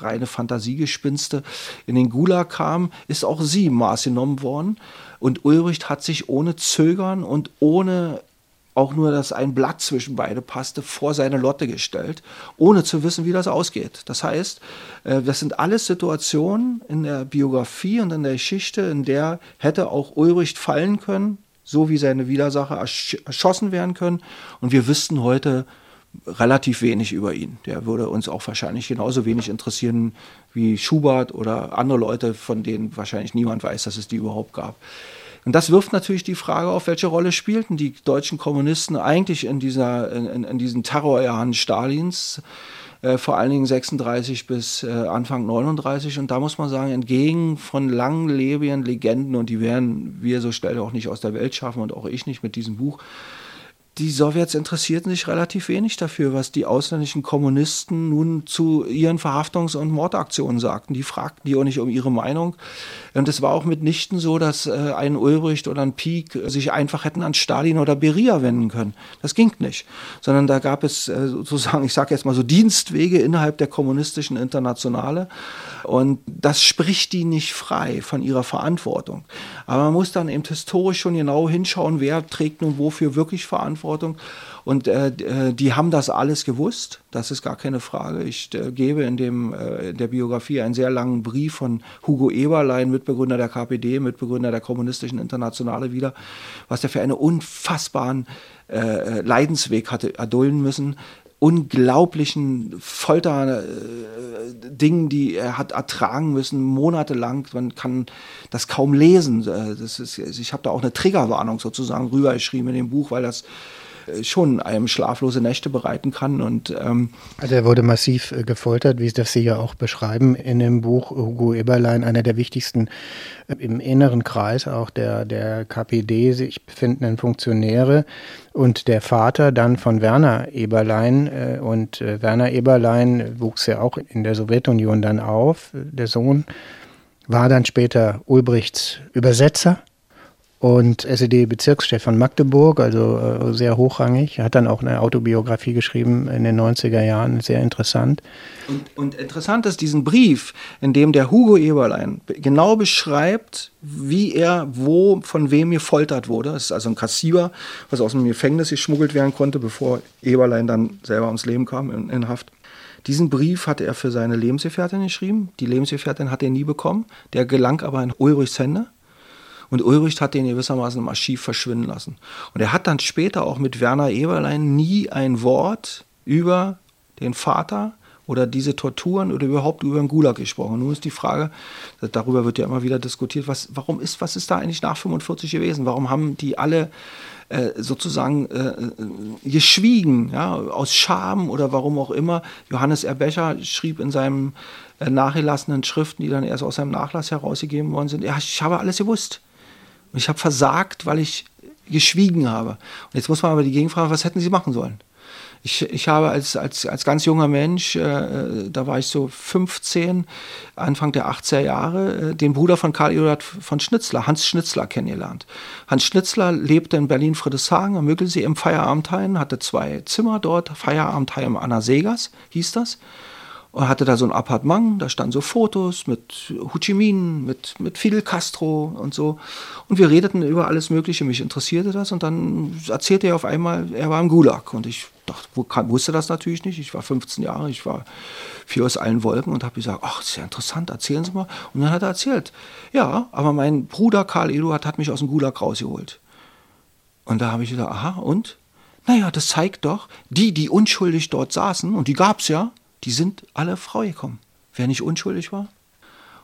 reine Fantasiegespinste, in den Gulag kam, ist auch sie maßgenommen worden. Und Ulbricht hat sich ohne Zögern und ohne auch nur, dass ein Blatt zwischen beide passte, vor seine Lotte gestellt, ohne zu wissen, wie das ausgeht. Das heißt, äh, das sind alles Situationen in der Biografie und in der Geschichte, in der hätte auch Ulbricht fallen können, so wie seine Widersacher erschossen werden können. Und wir wüssten heute relativ wenig über ihn. Der würde uns auch wahrscheinlich genauso wenig interessieren wie Schubert oder andere Leute, von denen wahrscheinlich niemand weiß, dass es die überhaupt gab. Und das wirft natürlich die Frage auf, welche Rolle spielten die deutschen Kommunisten eigentlich in, dieser, in, in diesen Terrorjahren Stalins, äh, vor allen Dingen 36 bis äh, Anfang 39. Und da muss man sagen, entgegen von langlebigen Legenden, und die werden wir so schnell auch nicht aus der Welt schaffen und auch ich nicht mit diesem Buch, die Sowjets interessierten sich relativ wenig dafür, was die ausländischen Kommunisten nun zu ihren Verhaftungs- und Mordaktionen sagten. Die fragten die auch nicht um ihre Meinung. Und es war auch mitnichten so, dass äh, ein Ulbricht oder ein Pieck sich einfach hätten an Stalin oder Beria wenden können. Das ging nicht. Sondern da gab es äh, sozusagen, ich sage jetzt mal so, Dienstwege innerhalb der kommunistischen Internationale. Und das spricht die nicht frei von ihrer Verantwortung. Aber man muss dann eben historisch schon genau hinschauen, wer trägt nun wofür wirklich Verantwortung. Und äh, äh, die haben das alles gewusst, das ist gar keine Frage. Ich äh, gebe in, dem, äh, in der Biografie einen sehr langen Brief von Hugo Eberlein, Mitbegründer der KPD, Mitbegründer der Kommunistischen Internationale wieder, was er für einen unfassbaren äh, äh, Leidensweg hatte erdulden müssen, unglaublichen Folter-Dingen, äh, die er hat ertragen müssen, monatelang. Man kann das kaum lesen. Äh, das ist, ich habe da auch eine Triggerwarnung sozusagen rübergeschrieben in dem Buch, weil das schon einem schlaflose Nächte bereiten kann. Und, ähm also er wurde massiv äh, gefoltert, wie das Sie ja auch beschreiben in dem Buch Hugo Eberlein, einer der wichtigsten äh, im inneren Kreis auch der, der KPD sich befindenden Funktionäre und der Vater dann von Werner Eberlein. Und Werner Eberlein wuchs ja auch in der Sowjetunion dann auf, der Sohn war dann später Ulbrichts Übersetzer und SED-Bezirkschef von Magdeburg, also äh, sehr hochrangig. Er hat dann auch eine Autobiografie geschrieben in den 90er Jahren, sehr interessant. Und, und interessant ist diesen Brief, in dem der Hugo Eberlein genau beschreibt, wie er wo von wem gefoltert wurde. Das ist also ein Kassier, was aus dem Gefängnis geschmuggelt werden konnte, bevor Eberlein dann selber ums Leben kam in, in Haft. Diesen Brief hatte er für seine Lebensgefährtin geschrieben. Die Lebensgefährtin hat er nie bekommen. Der gelang aber in Ulrichs Hände. Und Ulbricht hat den gewissermaßen im Archiv verschwinden lassen. Und er hat dann später auch mit Werner Eberlein nie ein Wort über den Vater oder diese Torturen oder überhaupt über den Gulag gesprochen. Nun ist die Frage, darüber wird ja immer wieder diskutiert, was, warum ist, was ist da eigentlich nach 45 gewesen? Warum haben die alle äh, sozusagen äh, äh, geschwiegen, ja, aus Scham oder warum auch immer. Johannes Erbecher schrieb in seinen äh, nachgelassenen Schriften, die dann erst aus seinem Nachlass herausgegeben worden sind, ja, ich habe alles gewusst. Und ich habe versagt, weil ich geschwiegen habe. Und jetzt muss man aber die Gegenfrage, was hätten Sie machen sollen? Ich, ich habe als, als, als ganz junger Mensch, äh, da war ich so 15, Anfang der 80er Jahre, äh, den Bruder von Karl Eduard von Schnitzler, Hans Schnitzler, kennengelernt. Hans Schnitzler lebte in Berlin-Friedrichshagen am Müggelsee im Feierabendheim, hatte zwei Zimmer dort, Feierabendheim Anna Segers hieß das und hatte da so ein Appartement, da standen so Fotos mit Ho Chi Minh, mit, mit Fidel Castro und so. Und wir redeten über alles Mögliche, mich interessierte das und dann erzählte er auf einmal, er war im Gulag und ich dachte, wusste das natürlich nicht, ich war 15 Jahre, ich war vier aus allen Wolken und habe gesagt, ach, ist ja interessant, erzählen Sie mal. Und dann hat er erzählt, ja, aber mein Bruder Karl Eduard hat mich aus dem Gulag rausgeholt. Und da habe ich gesagt, aha, und? Naja, das zeigt doch, die, die unschuldig dort saßen, und die gab es ja, die sind alle freigekommen. Wer nicht unschuldig war.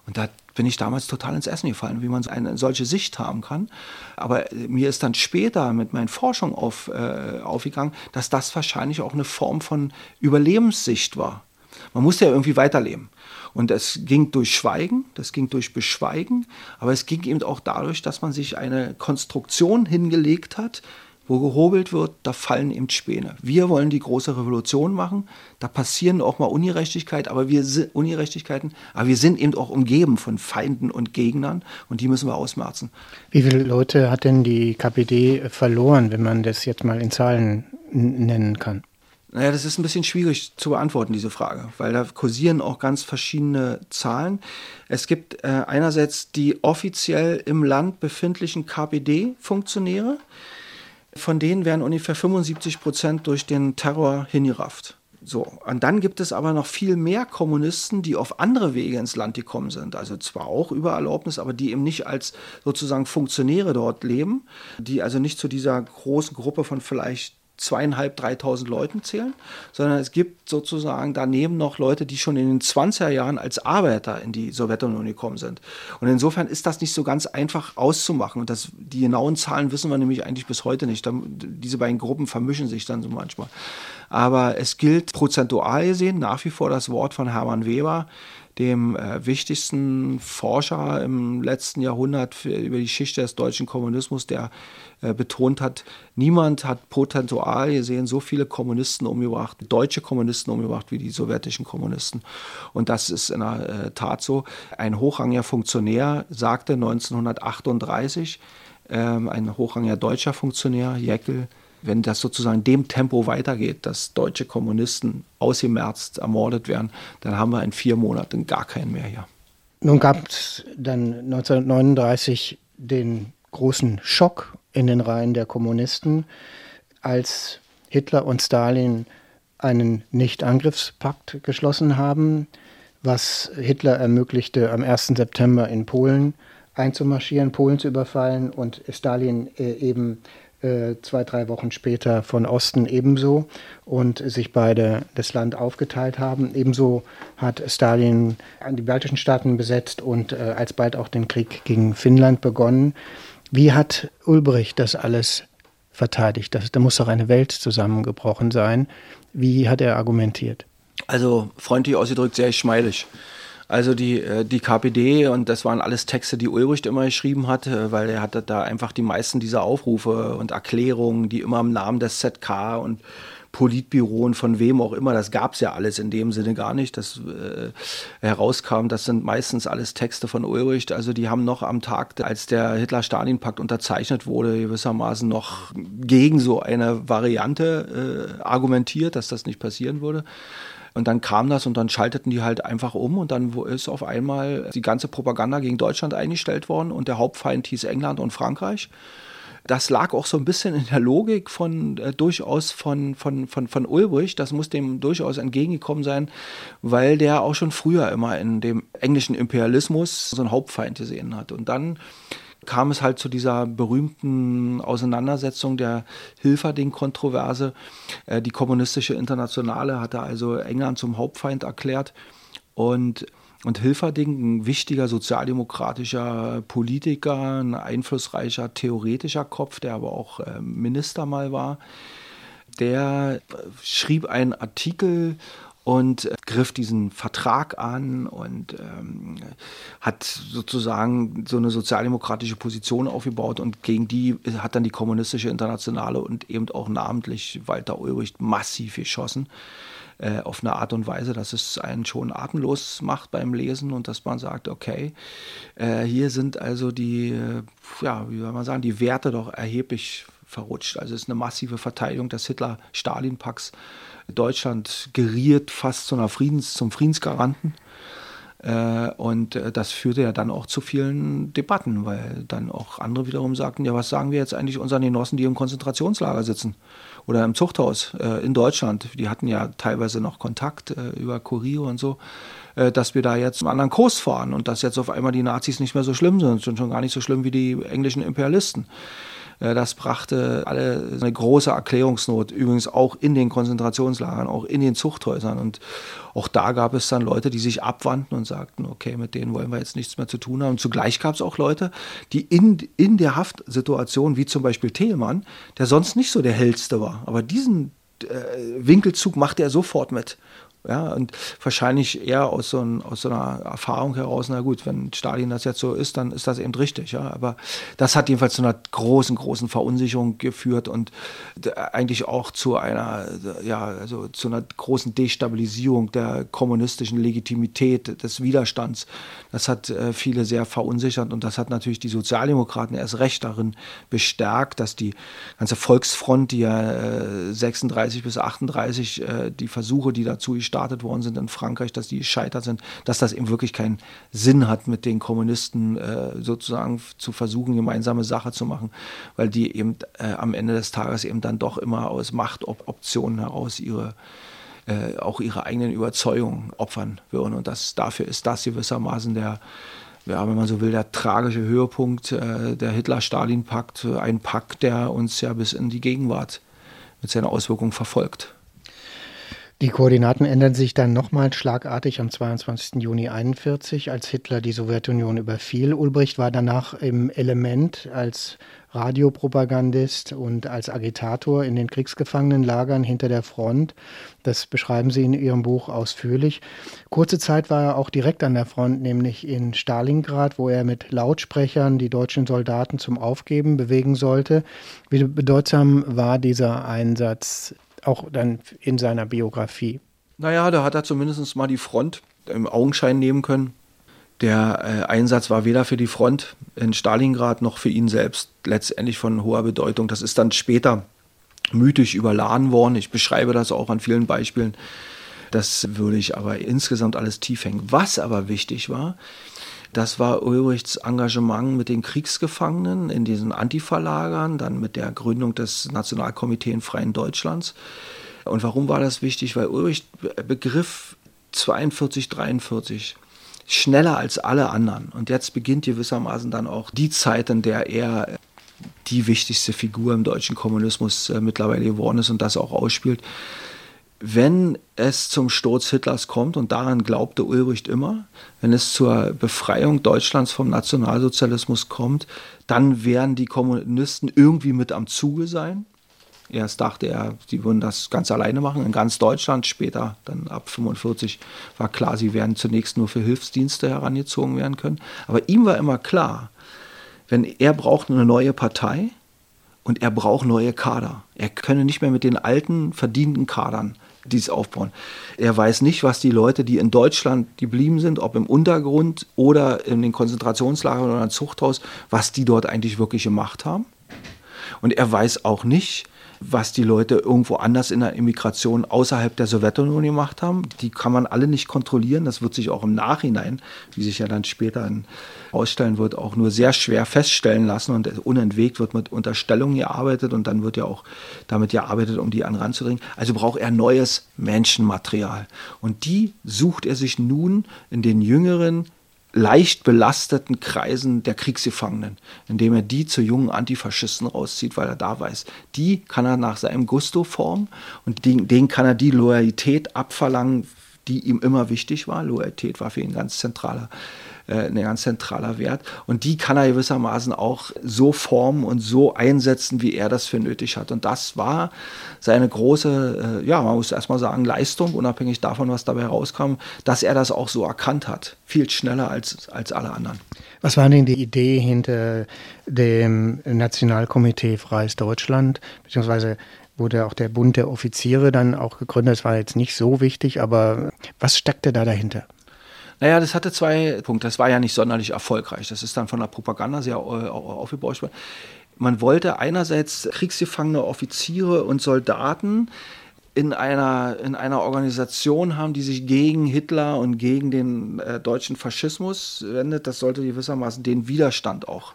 Und da bin ich damals total ins Essen gefallen, wie man eine solche Sicht haben kann. Aber mir ist dann später mit meinen Forschungen auf, äh, aufgegangen, dass das wahrscheinlich auch eine Form von Überlebenssicht war. Man musste ja irgendwie weiterleben. Und es ging durch Schweigen, das ging durch Beschweigen, aber es ging eben auch dadurch, dass man sich eine Konstruktion hingelegt hat, wo gehobelt wird, da fallen eben Späne. Wir wollen die große Revolution machen, da passieren auch mal Ungerechtigkeit, aber wir Ungerechtigkeiten, aber wir sind eben auch umgeben von Feinden und Gegnern und die müssen wir ausmerzen. Wie viele Leute hat denn die KPD verloren, wenn man das jetzt mal in Zahlen nennen kann? Naja, das ist ein bisschen schwierig zu beantworten, diese Frage, weil da kursieren auch ganz verschiedene Zahlen. Es gibt äh, einerseits die offiziell im Land befindlichen KPD-Funktionäre, von denen werden ungefähr 75 Prozent durch den Terror hingerafft. So, und dann gibt es aber noch viel mehr Kommunisten, die auf andere Wege ins Land gekommen sind. Also zwar auch über Erlaubnis, aber die eben nicht als sozusagen Funktionäre dort leben, die also nicht zu dieser großen Gruppe von vielleicht zweieinhalb, dreitausend Leuten zählen, sondern es gibt sozusagen daneben noch Leute, die schon in den 20er Jahren als Arbeiter in die Sowjetunion gekommen sind. Und insofern ist das nicht so ganz einfach auszumachen. Und das, die genauen Zahlen wissen wir nämlich eigentlich bis heute nicht. Diese beiden Gruppen vermischen sich dann so manchmal. Aber es gilt prozentual gesehen nach wie vor das Wort von Hermann Weber, dem äh, wichtigsten Forscher im letzten Jahrhundert für, über die Geschichte des deutschen Kommunismus, der äh, betont hat, niemand hat prozentual gesehen so viele Kommunisten umgebracht, deutsche Kommunisten umgebracht wie die sowjetischen Kommunisten. Und das ist in der äh, Tat so. Ein hochrangiger Funktionär sagte 1938, ähm, ein hochrangiger deutscher Funktionär, Jäckel, wenn das sozusagen dem Tempo weitergeht, dass deutsche Kommunisten ausgemerzt, ermordet werden, dann haben wir in vier Monaten gar keinen mehr hier. Nun gab es dann 1939 den großen Schock in den Reihen der Kommunisten, als Hitler und Stalin einen Nichtangriffspakt geschlossen haben, was Hitler ermöglichte, am 1. September in Polen einzumarschieren, Polen zu überfallen und Stalin äh, eben zwei, drei Wochen später von Osten ebenso und sich beide das Land aufgeteilt haben. Ebenso hat Stalin die baltischen Staaten besetzt und äh, alsbald auch den Krieg gegen Finnland begonnen. Wie hat Ulbricht das alles verteidigt? Das, da muss doch eine Welt zusammengebrochen sein. Wie hat er argumentiert? Also freundlich ausgedrückt sehr schmeidig. Also die, äh, die KPD und das waren alles Texte, die Ulbricht immer geschrieben hat, äh, weil er hatte da einfach die meisten dieser Aufrufe und Erklärungen, die immer im Namen des ZK und Politbüro und von wem auch immer, das gab es ja alles in dem Sinne gar nicht, das äh, herauskam, das sind meistens alles Texte von Ulbricht, also die haben noch am Tag, als der Hitler-Stalin-Pakt unterzeichnet wurde, gewissermaßen noch gegen so eine Variante äh, argumentiert, dass das nicht passieren würde. Und dann kam das und dann schalteten die halt einfach um und dann ist auf einmal die ganze Propaganda gegen Deutschland eingestellt worden und der Hauptfeind hieß England und Frankreich. Das lag auch so ein bisschen in der Logik von äh, durchaus von, von, von, von Ulbrich. Das muss dem durchaus entgegengekommen sein, weil der auch schon früher immer in dem englischen Imperialismus so einen Hauptfeind gesehen hat. Und dann kam es halt zu dieser berühmten Auseinandersetzung der Hilferding-Kontroverse. Äh, die kommunistische Internationale hatte also England zum Hauptfeind erklärt und und Hilferding, ein wichtiger sozialdemokratischer Politiker, ein einflussreicher theoretischer Kopf, der aber auch äh, Minister mal war, der schrieb einen Artikel und äh, griff diesen Vertrag an und ähm, hat sozusagen so eine sozialdemokratische Position aufgebaut und gegen die hat dann die kommunistische Internationale und eben auch namentlich Walter Ulbricht massiv geschossen äh, auf eine Art und Weise, dass es einen schon atemlos macht beim Lesen und dass man sagt, okay, äh, hier sind also die, äh, ja, wie soll man sagen, die Werte doch erheblich verrutscht. Also es ist eine massive Verteidigung des Hitler-Stalin-Pakts Deutschland geriert fast zu einer Friedens, zum Friedensgaranten. Äh, und äh, das führte ja dann auch zu vielen Debatten, weil dann auch andere wiederum sagten, ja, was sagen wir jetzt eigentlich unseren Genossen, die im Konzentrationslager sitzen oder im Zuchthaus äh, in Deutschland? Die hatten ja teilweise noch Kontakt über Kurier und so, dass wir da jetzt einen anderen Kurs fahren und dass jetzt auf einmal die Nazis nicht mehr so schlimm sind, sind schon gar nicht so schlimm wie die englischen Imperialisten. Äh, das brachte alle eine große Erklärungsnot, übrigens auch in den Konzentrationslagern, auch in den Zuchthäusern. Und auch da gab es dann Leute, die sich abwandten und sagten, okay, mit denen wollen wir jetzt nichts mehr zu tun haben. Und zugleich gab es auch Leute, die in, in der Haftsituation, wie zum Beispiel Thielmann, der sonst nicht so der hellste war, aber diesen äh, Winkelzug machte er sofort mit Ja, und wahrscheinlich eher aus so, ein, aus so einer Erfahrung heraus, na gut, wenn Stalin das jetzt so ist, dann ist das eben richtig. Ja. Aber das hat jedenfalls zu einer großen, großen Verunsicherung geführt und eigentlich auch zu einer, ja, also zu einer großen Destabilisierung der kommunistischen Legitimität des Widerstands. Das hat äh, viele sehr verunsichert und das hat natürlich die Sozialdemokraten erst recht darin bestärkt, dass die ganze Volksfront, die ja äh, 36 bis 38 äh, die Versuche, die dazu gestartet worden sind in Frankreich, dass die gescheitert sind, dass das eben wirklich keinen Sinn hat, mit den Kommunisten äh, sozusagen zu versuchen, gemeinsame Sache zu machen, weil die eben äh, am Ende des Tages eben dann doch immer aus Machtoptionen heraus ihre äh, auch ihre eigenen Überzeugungen opfern würden. Und das, dafür ist das gewissermaßen der, ja, wenn man so will, der tragische Höhepunkt äh, der Hitler-Stalin-Pakt, ein Pakt, der uns ja bis in die Gegenwart mit seiner Auswirkung verfolgt. Die Koordinaten ändern sich dann nochmal schlagartig am 22. Juni 1941, als Hitler die Sowjetunion überfiel. Ulbricht war danach im Element als Radiopropagandist und als Agitator in den Kriegsgefangenenlagern hinter der Front. Das beschreiben Sie in Ihrem Buch ausführlich. Kurze Zeit war er auch direkt an der Front, nämlich in Stalingrad, wo er mit Lautsprechern die deutschen Soldaten zum Aufgeben bewegen sollte. Wie bedeutsam war dieser Einsatz auch dann in seiner Biografie? Naja, da hat er zumindest mal die Front im Augenschein nehmen können. Der äh, Einsatz war weder für die Front in Stalingrad noch für ihn selbst letztendlich von hoher Bedeutung. Das ist dann später mythisch überladen worden. Ich beschreibe das auch an vielen Beispielen. Das würde ich aber insgesamt alles tief hängen. Was aber wichtig war, das war Ulbrichts Engagement mit den Kriegsgefangenen in diesen Antifa-Lagern, dann mit der Gründung des Nationalkomitees Freien Deutschlands. Und warum war das wichtig? Weil Ulbricht begriff 42, 43 schneller als alle anderen. Und jetzt beginnt gewissermaßen dann auch die Zeit, in der er die wichtigste Figur im deutschen Kommunismus äh, mittlerweile geworden ist und das auch ausspielt. Wenn es zum Sturz Hitlers kommt, und daran glaubte Ulbricht immer, wenn es zur Befreiung Deutschlands vom Nationalsozialismus kommt, dann werden die Kommunisten irgendwie mit am Zuge sein. Erst dachte er, sie würden das ganz alleine machen in ganz Deutschland. Später, dann ab 45, war klar, sie werden zunächst nur für Hilfsdienste herangezogen werden können. Aber ihm war immer klar, wenn er braucht eine neue Partei und er braucht neue Kader. Er könne nicht mehr mit den alten, verdienten Kadern dies aufbauen. Er weiß nicht, was die Leute, die in Deutschland geblieben sind, ob im Untergrund oder in den Konzentrationslagern oder im Zuchthaus, was die dort eigentlich wirklich gemacht haben. Und er weiß auch nicht, was die Leute irgendwo anders in der Immigration außerhalb der Sowjetunion gemacht haben. Die kann man alle nicht kontrollieren. Das wird sich auch im Nachhinein, wie sich ja dann später ausstellen wird, auch nur sehr schwer feststellen lassen. Und unentwegt wird mit Unterstellungen gearbeitet und dann wird ja auch damit gearbeitet, um die an ranzudringen. Also braucht er neues Menschenmaterial. Und die sucht er sich nun in den jüngeren leicht belasteten Kreisen der Kriegsgefangenen, indem er die zu jungen Antifaschisten rauszieht, weil er da weiß, die kann er nach seinem Gusto formen und den, denen kann er die Loyalität abverlangen, die ihm immer wichtig war. Loyalität war für ihn ganz zentraler ein ganz zentraler Wert. Und die kann er gewissermaßen auch so formen und so einsetzen, wie er das für nötig hat. Und das war seine große, äh, ja, man muss erstmal sagen, Leistung, unabhängig davon, was dabei rauskam, dass er das auch so erkannt hat. Viel schneller als, als alle anderen. Was war denn die Idee hinter dem Nationalkomitee Freies Deutschland, beziehungsweise wurde auch der Bund der Offiziere dann auch gegründet. Das war jetzt nicht so wichtig, aber was steckte da dahinter? Naja, das hatte zwei Punkte. Das war ja nicht sonderlich erfolgreich. Das ist dann von der Propaganda sehr äh, aufgebauscht worden. Man wollte einerseits kriegsgefangene Offiziere und Soldaten in einer, in einer Organisation haben, die sich gegen Hitler und gegen den äh, deutschen Faschismus wendet. Das sollte gewissermaßen den Widerstand auch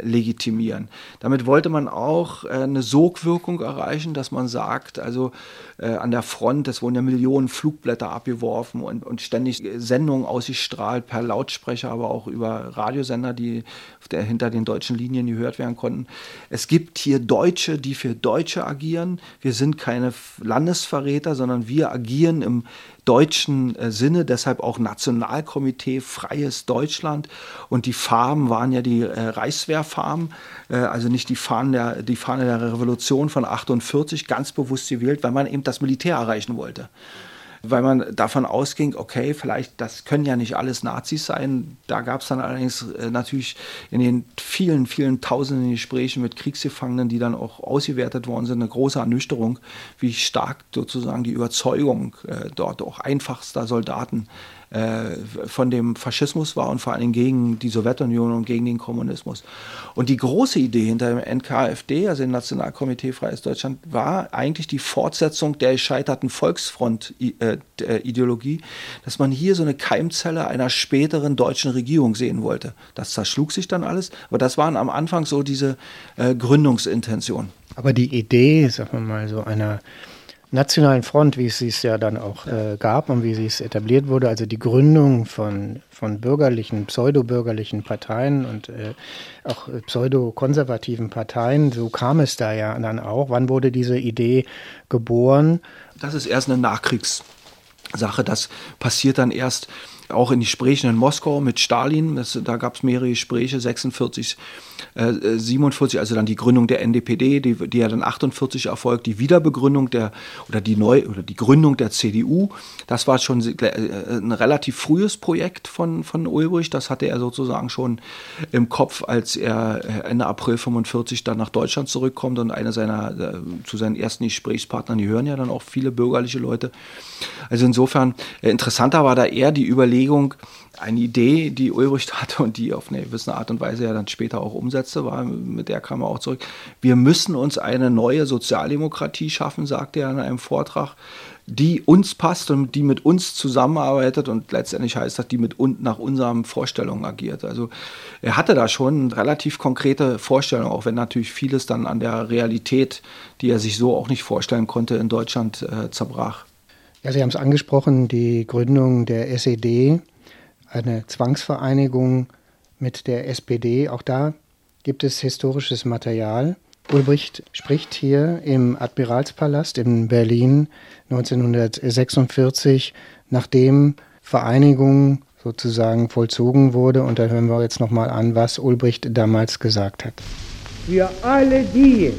legitimieren. Damit wollte man auch äh, eine Sogwirkung erreichen, dass man sagt, also äh, an der Front, es wurden ja Millionen Flugblätter abgeworfen und, und ständig Sendungen ausgestrahlt per Lautsprecher, aber auch über Radiosender, die hinter den deutschen Linien gehört werden konnten. Es gibt hier Deutsche, die für Deutsche agieren. Wir sind keine Landesverräter, sondern wir agieren im deutschen äh, Sinne, deshalb auch Nationalkomitee Freies Deutschland. Und die Farben waren ja die äh, Reichswehrfarben, äh, also nicht die, Fahnen der, die Fahne der Revolution von 48, ganz bewusst gewählt, weil man eben das Militär erreichen wollte. Weil man davon ausging, okay, vielleicht, das können ja nicht alles Nazis sein. Da gab es dann allerdings äh, natürlich in den vielen, vielen tausenden Gesprächen mit Kriegsgefangenen, die dann auch ausgewertet worden sind, eine große Ernüchterung, wie stark sozusagen die Überzeugung äh, dort auch einfachster Soldaten von dem Faschismus war und vor allem gegen die Sowjetunion und gegen den Kommunismus. Und die große Idee hinter dem NKFD, also dem Nationalkomitee Freies Deutschland, war eigentlich die Fortsetzung der gescheiterten Volksfront-Ideologie, dass man hier so eine Keimzelle einer späteren deutschen Regierung sehen wollte. Das zerschlug sich dann alles, aber das waren am Anfang so diese äh, Gründungsintentionen. Aber die Idee, sagen wir mal, so einer Nationalen Front, wie es es ja dann auch äh, gab und wie es etabliert wurde, also die Gründung von, von bürgerlichen, pseudobürgerlichen Parteien und äh, auch pseudo-konservativen Parteien, so kam es da ja dann auch. Wann wurde diese Idee geboren? Das ist erst eine Nachkriegssache. Das passiert dann erst auch in Gesprächen in Moskau mit Stalin. Das, da gab es mehrere Gespräche, 46 äh, 47, also dann die Gründung der NDPD, die, die ja dann 48 erfolgt, die Wiederbegründung der oder die Neu oder die Gründung der CDU. Das war schon äh, ein relativ frühes Projekt von, von Ulbricht. Das hatte er sozusagen schon im Kopf, als er äh, Ende April 45 dann nach Deutschland zurückkommt und einer seiner äh, zu seinen ersten Gesprächspartnern, die hören ja dann auch viele bürgerliche Leute. Also insofern interessanter war da eher die Überlegung, eine Idee, die Ulbricht hatte und die auf eine gewisse Art und Weise ja dann später auch umsetzte, war, mit der kam er auch zurück. Wir müssen uns eine neue Sozialdemokratie schaffen, sagte er in einem Vortrag, die uns passt und die mit uns zusammenarbeitet und letztendlich heißt das, die mit uns nach unseren Vorstellungen agiert. Also er hatte da schon relativ konkrete Vorstellungen, auch wenn natürlich vieles dann an der Realität, die er sich so auch nicht vorstellen konnte, in Deutschland äh, zerbrach. Ja, Sie haben es angesprochen, die Gründung der SED eine Zwangsvereinigung mit der SPD. Auch da gibt es historisches Material. Ulbricht spricht hier im Admiralspalast in Berlin 1946, nachdem Vereinigung sozusagen vollzogen wurde. Und da hören wir jetzt nochmal an, was Ulbricht damals gesagt hat. Für alle die,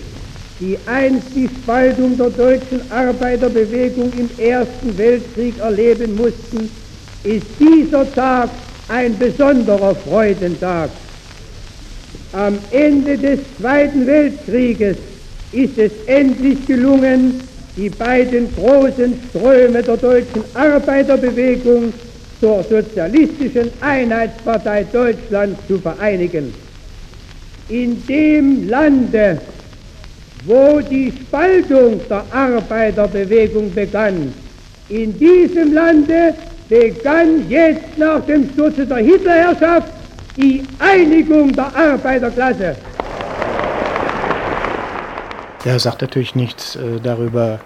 die einst die Spaltung der deutschen Arbeiterbewegung im Ersten Weltkrieg erleben mussten, ist dieser Tag ein besonderer Freudentag. Am Ende des Zweiten Weltkrieges ist es endlich gelungen, die beiden großen Ströme der deutschen Arbeiterbewegung zur Sozialistischen Einheitspartei Deutschland zu vereinigen. In dem Lande, wo die Spaltung der Arbeiterbewegung begann, in diesem Lande begann jetzt nach dem Sturze der Hitlerherrschaft die Einigung der Arbeiterklasse. Er sagt natürlich nichts äh, darüber,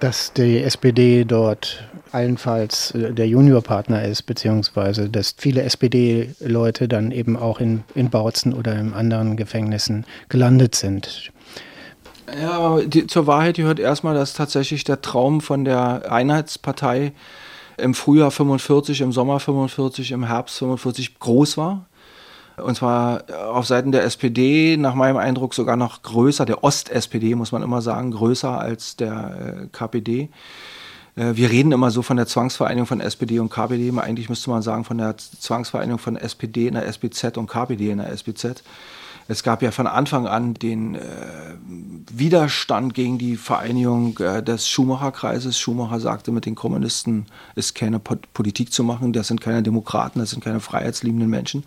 dass die SPD dort allenfalls äh, der Juniorpartner ist, beziehungsweise dass viele SPD-Leute dann eben auch in, in Bautzen oder in anderen Gefängnissen gelandet sind. Ja, die, zur Wahrheit gehört erstmal, dass tatsächlich der Traum von der Einheitspartei im Frühjahr 45, im Sommer 45, im Herbst 45 groß war. Und zwar auf Seiten der SPD, nach meinem Eindruck sogar noch größer, der Ost-SPD, muss man immer sagen, größer als der äh, KPD. Äh, wir reden immer so von der Zwangsvereinigung von SPD und KPD. Eigentlich müsste man sagen von der Zwangsvereinigung von SPD in der SPZ und KPD in der SPZ. Es gab ja von Anfang an den äh, Widerstand gegen die Vereinigung äh, des Schumacher-Kreises. Schumacher sagte, mit den Kommunisten ist keine po Politik zu machen, das sind keine Demokraten, das sind keine freiheitsliebenden Menschen.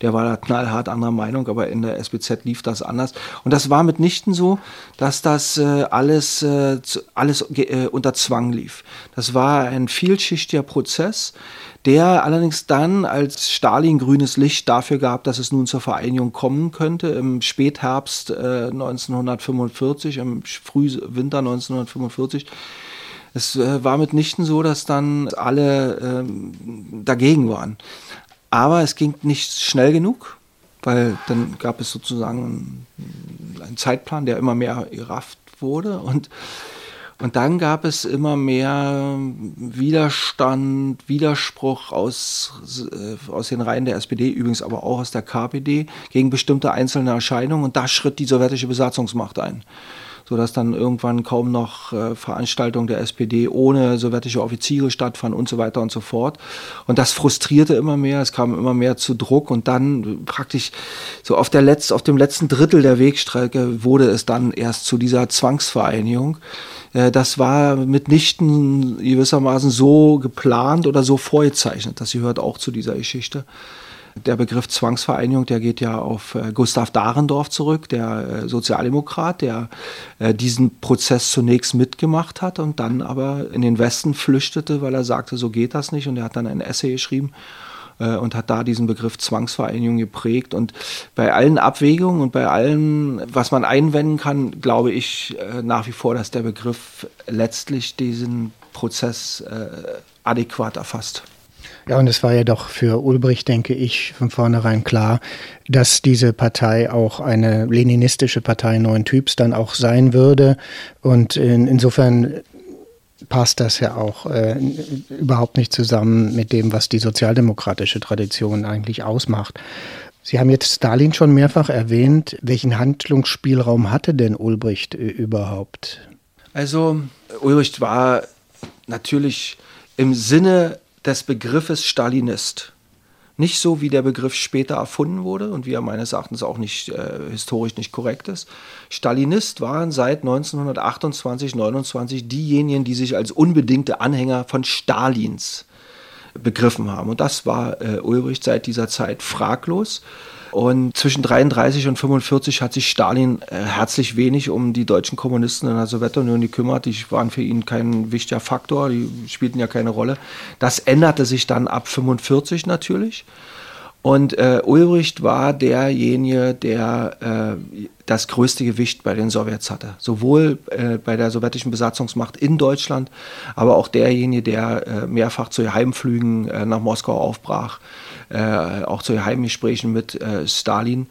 Der war da knallhart anderer Meinung, aber in der SBZ lief das anders. Und das war mitnichten so, dass das äh, alles, äh, alles äh, unter Zwang lief. Das war ein vielschichtiger Prozess der allerdings dann als Stalin grünes Licht dafür gab, dass es nun zur Vereinigung kommen könnte im Spätherbst äh, 1945, im Frühwinter 1945. Es äh, war mitnichten so, dass dann alle äh, dagegen waren. Aber es ging nicht schnell genug, weil dann gab es sozusagen einen Zeitplan, der immer mehr gerafft wurde und und dann gab es immer mehr Widerstand, Widerspruch aus, äh, aus den Reihen der SPD, übrigens aber auch aus der KPD, gegen bestimmte einzelne Erscheinungen. Und da schritt die sowjetische Besatzungsmacht ein. Sodass dann irgendwann kaum noch äh, Veranstaltungen der SPD ohne sowjetische Offiziere stattfanden und so weiter und so fort. Und das frustrierte immer mehr, es kam immer mehr zu Druck und dann praktisch so auf, der Letz-, auf dem letzten Drittel der Wegstrecke wurde es dann erst zu dieser Zwangsvereinigung. Äh, das war mitnichten gewissermaßen so geplant oder so vorgezeichnet. Das gehört auch zu dieser Geschichte. Der Begriff Zwangsvereinigung, der geht ja auf äh, Gustav Dahrendorf zurück, der äh, Sozialdemokrat, der diesen Prozess zunächst mitgemacht hat und dann aber in den Westen flüchtete, weil er sagte, so geht das nicht. Und er hat dann ein Essay geschrieben äh, und hat da diesen Begriff Zwangsvereinigung geprägt. Und bei allen Abwägungen und bei allem, was man einwenden kann, glaube ich äh, nach wie vor, dass der Begriff letztlich diesen Prozess äh, adäquat erfasst. Ja, und es war ja doch für Ulbricht, denke ich, von vornherein klar, dass diese Partei auch eine leninistische Partei neuen Typs dann auch sein würde. Und in, insofern passt das ja auch äh, überhaupt nicht zusammen mit dem, was die sozialdemokratische Tradition eigentlich ausmacht. Sie haben jetzt Stalin schon mehrfach erwähnt. Welchen Handlungsspielraum hatte denn Ulbricht äh, überhaupt? Also Ulbricht war natürlich im Sinne des Begriffes Stalinist nicht so, wie der Begriff später erfunden wurde und wie er meines Erachtens auch nicht äh, historisch nicht korrekt ist. Stalinist waren seit 1928, 29 diejenigen, die sich als unbedingte Anhänger von Stalins begriffen haben. Und das war äh, Ulbricht seit dieser Zeit fraglos. Und zwischen 33 und 45 hat sich Stalin äh, herzlich wenig um die deutschen Kommunisten in der Sowjetunion gekümmert. Die waren für ihn kein wichtiger Faktor, die spielten ja keine Rolle. Das änderte sich dann ab 45 natürlich. Und äh, Ulbricht war derjenige, der äh, das größte Gewicht bei den Sowjets hatte. Sowohl äh, bei der sowjetischen Besatzungsmacht in Deutschland, aber auch derjenige, der äh, mehrfach zu Heimflügen äh, nach Moskau aufbrach äh, auch zu Heimgesprächen mit äh, Stalin.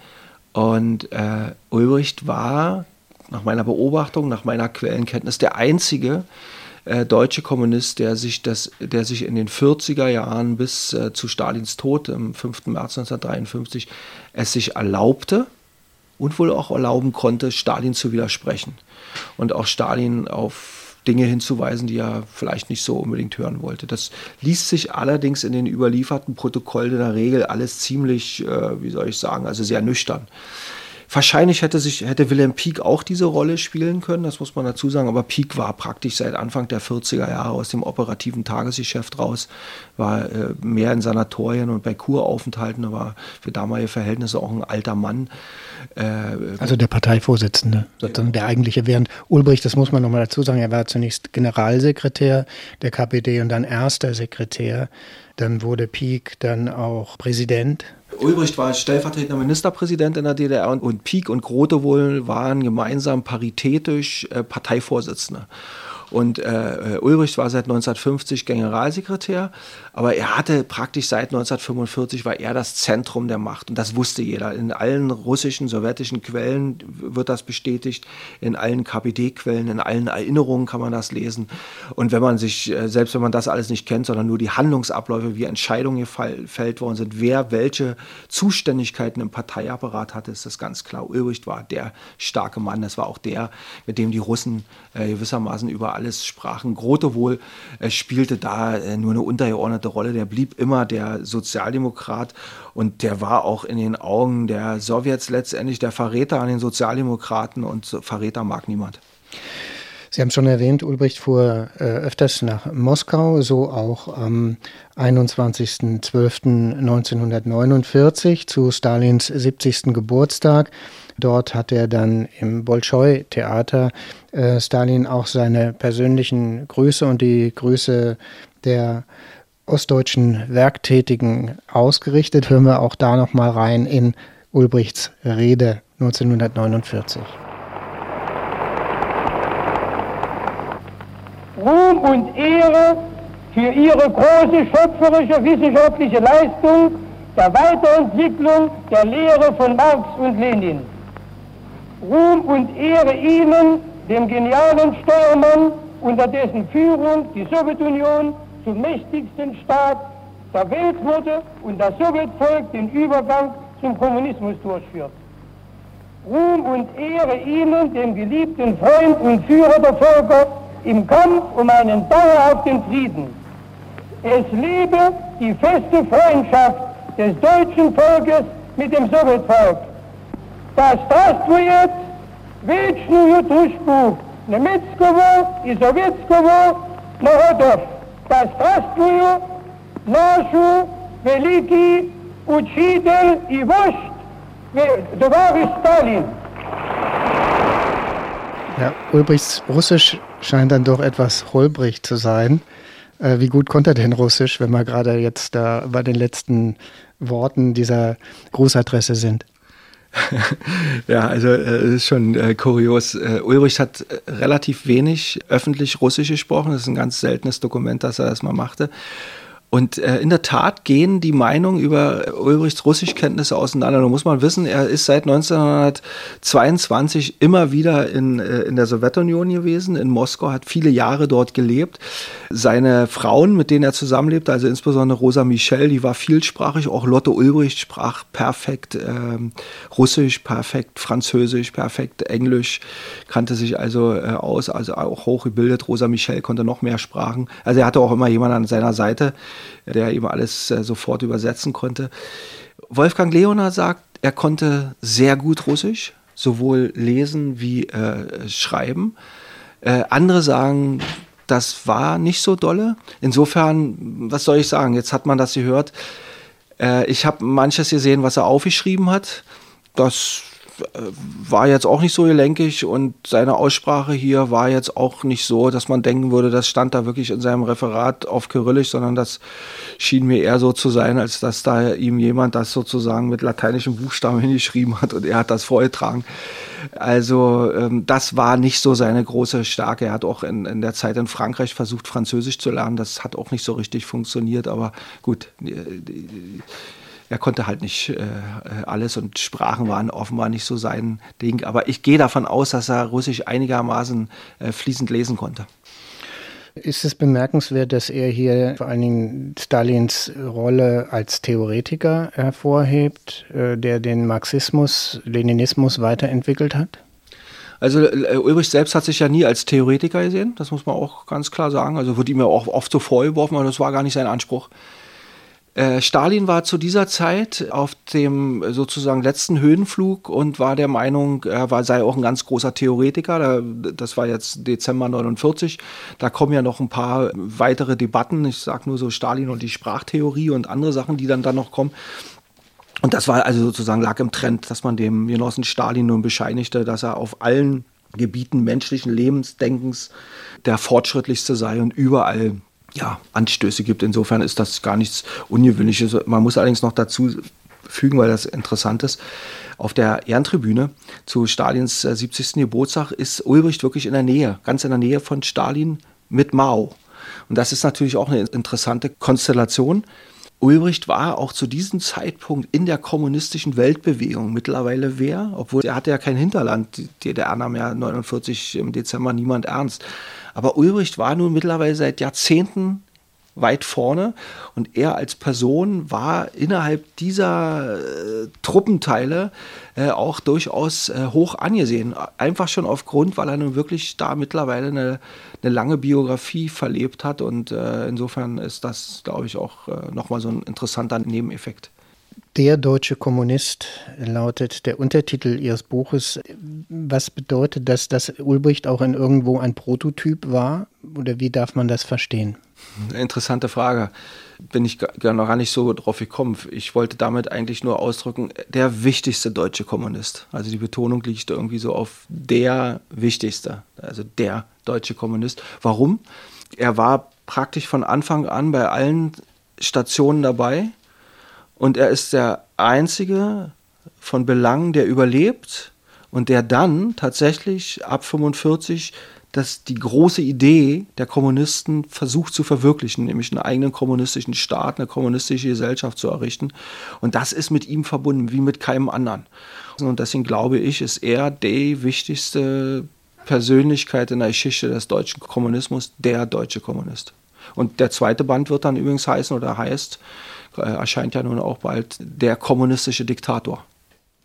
Und äh, Ulbricht war nach meiner Beobachtung, nach meiner Quellenkenntnis der einzige äh, deutsche Kommunist, der sich, das, der sich in den 40er Jahren bis äh, zu Stalins Tod am 5. März 1953 es sich erlaubte und wohl auch erlauben konnte, Stalin zu widersprechen und auch Stalin auf Dinge hinzuweisen, die er vielleicht nicht so unbedingt hören wollte. Das liest sich allerdings in den überlieferten Protokollen in der Regel alles ziemlich, äh, wie soll ich sagen, also sehr nüchtern. Wahrscheinlich hätte sich hätte Wilhelm Pieck auch diese Rolle spielen können, das muss man dazu sagen, aber Pieck war praktisch seit Anfang der 40er Jahre aus dem operativen Tagesgeschäft raus, war äh, mehr in Sanatorien und bei Kuraufenthalten, war für damalige Verhältnisse auch ein alter Mann. Äh, also der Parteivorsitzende, sozusagen der eigentliche, während Ulbricht, das muss man nochmal dazu sagen, er war zunächst Generalsekretär der KPD und dann erster Sekretär. Dann wurde Pieck dann auch Präsident Ulbricht war stellvertretender Ministerpräsident in der DDR und, Pieck und Grote wohl waren gemeinsam paritätisch äh, Parteivorsitzende. Und äh, Ulbricht war seit 1950 Generalsekretär, aber er hatte praktisch seit 1945 war er das Zentrum der Macht und das wusste jeder. In allen russischen, sowjetischen Quellen wird das bestätigt, in allen KPD-Quellen, in allen Erinnerungen kann man das lesen. Und wenn man sich, äh, selbst wenn man das alles nicht kennt, sondern nur die Handlungsabläufe, wie Entscheidungen gefällt worden sind, wer welche Zuständigkeiten im Parteiapparat hatte, ist das ganz klar. Ulbricht war der starke Mann, das war auch der, mit dem die Russen äh, gewissermaßen über alles sprachen. Grote wohl äh, spielte da äh, nur eine untergeordnete Rolle. Der blieb immer der Sozialdemokrat und der war auch in den Augen der Sowjets letztendlich der Verräter an den Sozialdemokraten und Verräter mag niemand. Sie haben schon erwähnt, Ulbricht fuhr äh, öfters nach Moskau, so auch am 21.12.1949 zu Stalins 70. Geburtstag. Dort hat er dann im Bolschoi-Theater äh, Stalin auch seine persönlichen Grüße und die Grüße der ostdeutschen Werktätigen ausgerichtet. Hören wir auch da noch mal rein in Ulbrichts Rede 1949. Ruhm und Ehre für ihre große schöpferische wissenschaftliche Leistung der Weiterentwicklung der Lehre von Marx und Lenin. Ruhm und Ehre Ihnen, dem genialen Steuermann, unter dessen Führung die Sowjetunion zum mächtigsten Staat der Welt wurde und das Sowjetvolk den Übergang zum Kommunismus durchführt. Ruhm und Ehre Ihnen, dem geliebten Freund und Führer der Völker, im Kampf um einen dauerhaften Frieden. Es lebe die feste Freundschaft des deutschen Volkes mit dem Sowjetvolk Das Здравствует вечную дружбу немецкого и советского народов. Да здравствует нашу великий учитель и вождь, товарищ Сталин. Ja, Ulbrichts Russisch scheint dann doch etwas holprig zu sein. Äh, wie gut konnte er denn Russisch, wenn wir gerade jetzt da bei den letzten Worten dieser Grußadresse sind? Ja, also äh, ist schon äh, kurios. Äh, Ulrich hat äh, relativ wenig öffentlich Russisch gesprochen. Das ist ein ganz seltenes Dokument, dass er das mal machte. Und äh, in der Tat gehen die Meinungen über Ulbrichts Russischkenntnisse auseinander. Da muss man wissen, er ist seit 1922 immer wieder in, äh, in der Sowjetunion gewesen, in Moskau, hat viele Jahre dort gelebt. Seine Frauen, mit denen er zusammenlebt, also insbesondere Rosa Michel, die war vielsprachig. Auch Lotte Ulbricht sprach perfekt äh, Russisch, perfekt Französisch, perfekt Englisch, kannte sich also äh, aus, also auch hochgebildet. Rosa Michel konnte noch mehr Sprachen. Also er hatte auch immer jemanden an seiner Seite der eben alles äh, sofort übersetzen konnte. Wolfgang Leoner sagt, er konnte sehr gut Russisch, sowohl lesen wie äh, schreiben. Äh, andere sagen, das war nicht so dolle. Insofern, was soll ich sagen? Jetzt hat man das gehört. Äh, ich habe manches gesehen, was er aufgeschrieben hat. Das war jetzt auch nicht so gelenkig und seine Aussprache hier war jetzt auch nicht so, dass man denken würde, das stand da wirklich in seinem Referat auf Kyrillisch, sondern das schien mir eher so zu sein, als dass da ihm jemand das sozusagen mit lateinischen Buchstaben hingeschrieben hat und er hat das vorgetragen. Also ähm, das war nicht so seine große Stärke. Er hat auch in, in der Zeit in Frankreich versucht, Französisch zu lernen. Das hat auch nicht so richtig funktioniert, aber gut. Die, er konnte halt nicht äh, alles und Sprachen waren offenbar nicht so sein Ding. Aber ich gehe davon aus, dass er Russisch einigermaßen äh, fließend lesen konnte. Ist es bemerkenswert, dass er hier vor allen Dingen Stalins Rolle als Theoretiker hervorhebt, äh, der den Marxismus, Leninismus weiterentwickelt hat? Also äh, Ulrich selbst hat sich ja nie als Theoretiker gesehen, das muss man auch ganz klar sagen. Also wurde ihm ja auch oft so vorgeworfen, aber das war gar nicht sein Anspruch. Äh, Stalin war zu dieser Zeit auf dem sozusagen letzten Höhenflug und war der Meinung, er war, sei auch ein ganz großer Theoretiker. Das war jetzt Dezember 49. Da kommen ja noch ein paar weitere Debatten. Ich sage nur so Stalin und die Sprachtheorie und andere Sachen, die dann, dann noch kommen. Und das war also sozusagen lag im Trend, dass man dem Genossen Stalin nun bescheinigte, dass er auf allen Gebieten menschlichen Lebensdenkens der fortschrittlichste sei und überall ja, Anstöße gibt. Insofern ist das gar nichts Ungewöhnliches. Man muss allerdings noch dazu fügen, weil das interessant ist. Auf der Ehrentribüne zu Stalins 70. Äh, Geburtstag ist Ulbricht wirklich in der Nähe, ganz in der Nähe von Stalin mit Mao. Und das ist natürlich auch eine interessante Konstellation. Ulbricht war auch zu diesem Zeitpunkt in der kommunistischen Weltbewegung mittlerweile wer, obwohl er hatte ja kein Hinterland. Die DDR nahm ja 49 im Dezember niemand ernst. Aber Ulbricht war nun mittlerweile seit Jahrzehnten weit vorne und er als Person war innerhalb dieser äh, Truppenteile äh, auch durchaus äh, hoch angesehen. Einfach schon aufgrund, weil er nun wirklich da mittlerweile eine, eine lange Biografie verlebt hat und äh, insofern ist das, glaube ich, auch äh, nochmal so ein interessanter Nebeneffekt. Der deutsche Kommunist lautet der Untertitel Ihres Buches. Was bedeutet das, dass Ulbricht auch in irgendwo ein Prototyp war? Oder wie darf man das verstehen? Interessante Frage. Bin ich gar noch gar nicht so drauf gekommen. Ich wollte damit eigentlich nur ausdrücken, der wichtigste deutsche Kommunist. Also die Betonung liegt irgendwie so auf der wichtigste, also der deutsche Kommunist. Warum? Er war praktisch von Anfang an bei allen Stationen dabei und er ist der einzige von Belang, der überlebt und der dann tatsächlich ab 45 dass die große Idee der Kommunisten versucht zu verwirklichen, nämlich einen eigenen kommunistischen Staat, eine kommunistische Gesellschaft zu errichten. Und das ist mit ihm verbunden, wie mit keinem anderen. Und deswegen glaube ich, ist er die wichtigste Persönlichkeit in der Geschichte des deutschen Kommunismus, der deutsche Kommunist. Und der zweite Band wird dann übrigens heißen oder heißt erscheint ja nun auch bald der kommunistische Diktator.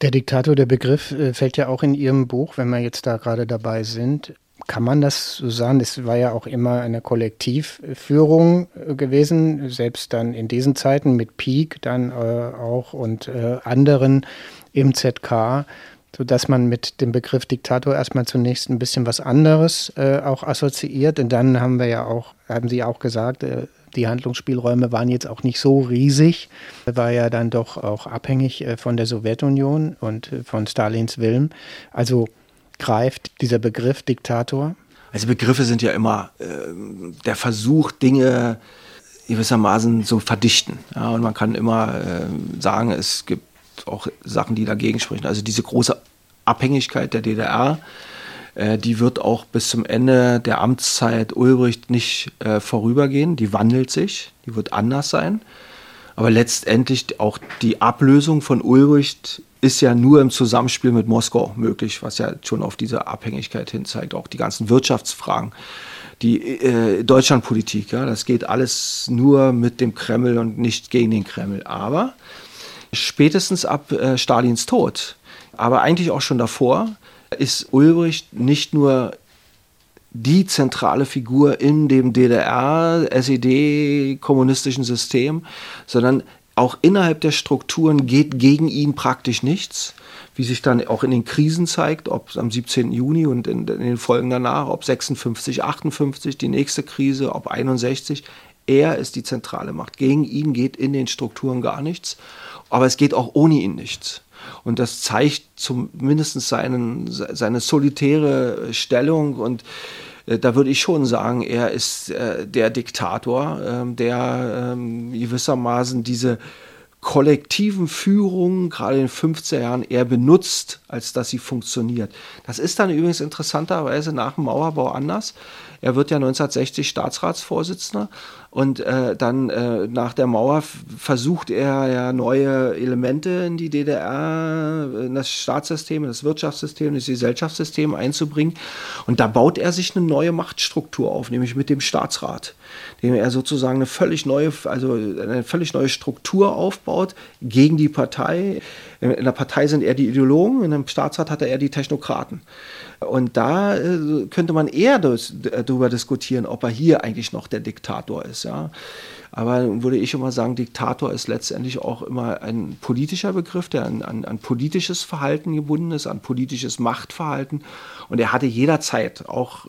Der Diktator, der Begriff äh, fällt ja auch in Ihrem Buch, wenn wir jetzt da gerade dabei sind. Kann man das so sagen? Es war ja auch immer eine Kollektivführung äh, gewesen, selbst dann in diesen Zeiten mit Peak dann äh, auch und äh, anderen im ZK, sodass man mit dem Begriff Diktator erstmal zunächst ein bisschen was anderes äh, auch assoziiert. Und dann haben wir ja auch, haben Sie auch gesagt, äh, die Handlungsspielräume waren jetzt auch nicht so riesig, war ja dann doch auch abhängig äh, von der Sowjetunion und äh, von Stalins Willen. Also greift dieser Begriff Diktator? Also Begriffe sind ja immer äh, der Versuch, Dinge gewissermaßen zu verdichten. Ja, und man kann immer äh, sagen, es gibt auch Sachen, die dagegen sprechen. Also diese große Abhängigkeit der DDR äh, die wird auch bis zum Ende der Amtszeit Ulbricht nicht äh, vorübergehen. Die wandelt sich, die wird anders sein. Aber letztendlich auch die Ablösung von Ulbricht ist ja nur im Zusammenspiel mit Moskau möglich, was ja schon auf diese Abhängigkeit hin zeigt. Auch die ganzen Wirtschaftsfragen, die äh, Deutschlandpolitik, ja, das geht alles nur mit dem Kreml und nicht gegen den Kreml. Aber spätestens ab äh, Stalins Tod, aber eigentlich auch schon davor, ist Ulbricht nicht nur die zentrale Figur in dem DDR-SED-kommunistischen System, sondern auch innerhalb der Strukturen geht gegen ihn praktisch nichts, wie sich dann auch in den Krisen zeigt, ob am 17. Juni und in, in den Folgen danach, ob 56, 58 die nächste Krise, ob 61. Er ist die zentrale Macht. Gegen ihn geht in den Strukturen gar nichts, aber es geht auch ohne ihn nichts. Und das zeigt zumindest seinen, seine solitäre Stellung und äh, da würde ich schon sagen, er ist äh, der Diktator, äh, der ähm, gewissermaßen diese kollektiven Führungen, gerade in den 50er Jahren, eher benutzt, als dass sie funktioniert. Das ist dann übrigens interessanterweise nach dem Mauerbau anders. Er wird ja 1960 Staatsratsvorsitzender und äh, dann äh, nach der Mauer versucht er ja neue Elemente in die DDR, in das Staatssystem, in das Wirtschaftssystem, in das Gesellschaftssystem einzubringen. Und da baut er sich eine neue Machtstruktur auf, nämlich mit dem Staatsrat, dem er sozusagen eine völlig neue, also eine völlig neue Struktur aufbaut gegen die Partei. In der Partei sind er die Ideologen, in dem Staatsrat hat er eher die Technokraten. Und da äh, könnte man eher darüber diskutieren, ob er hier eigentlich noch der Diktator ist. Ja. Aber würde ich immer sagen, Diktator ist letztendlich auch immer ein politischer Begriff, der an, an, an, politisches Verhalten gebunden ist, an politisches Machtverhalten. Und er hatte jederzeit, auch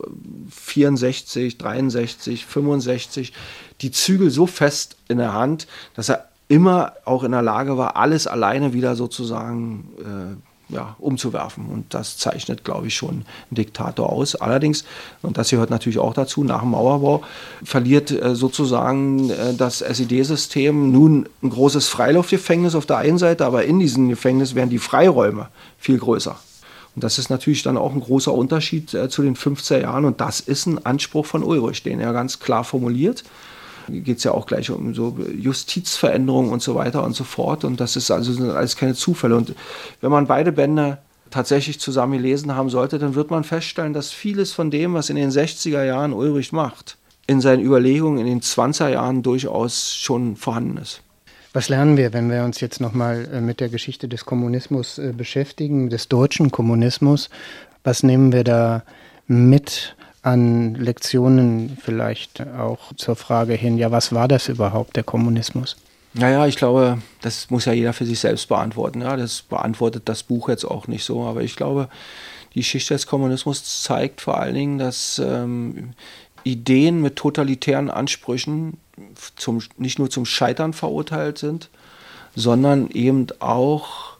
64, 63, 65, die Zügel so fest in der Hand, dass er immer auch in der Lage war, alles alleine wieder sozusagen äh, ja, umzuwerfen. Und das zeichnet, glaube ich, schon einen Diktator aus. Allerdings, und das gehört natürlich auch dazu, nach dem Mauerbau verliert äh, sozusagen äh, das SED-System nun ein großes Freiluftgefängnis auf der einen Seite, aber in diesem Gefängnis werden die Freiräume viel größer. Und das ist natürlich dann auch ein großer Unterschied äh, zu den 50er Jahren. Und das ist ein Anspruch von Ulrich, den er ganz klar formuliert geht es ja auch gleich um so Justizveränderungen und so weiter und so fort. Und das ist also sind alles keine Zufälle. Und wenn man beide Bände tatsächlich zusammen gelesen haben sollte, dann wird man feststellen, dass vieles von dem, was in den 60er Jahren Ulrich macht, in seinen Überlegungen in den 20er Jahren durchaus schon vorhanden ist. Was lernen wir, wenn wir uns jetzt nochmal äh, mit der Geschichte des Kommunismus äh, beschäftigen, des deutschen Kommunismus? Was nehmen wir da mit an Lektionen vielleicht auch zur Frage hin, ja, was war das überhaupt, der Kommunismus? Naja, ich glaube, das muss ja jeder für sich selbst beantworten. Ja, das beantwortet das Buch jetzt auch nicht so, aber ich glaube, die Geschichte des Kommunismus zeigt vor allen Dingen, dass ähm, Ideen mit totalitären Ansprüchen zum, nicht nur zum Scheitern verurteilt sind, sondern eben auch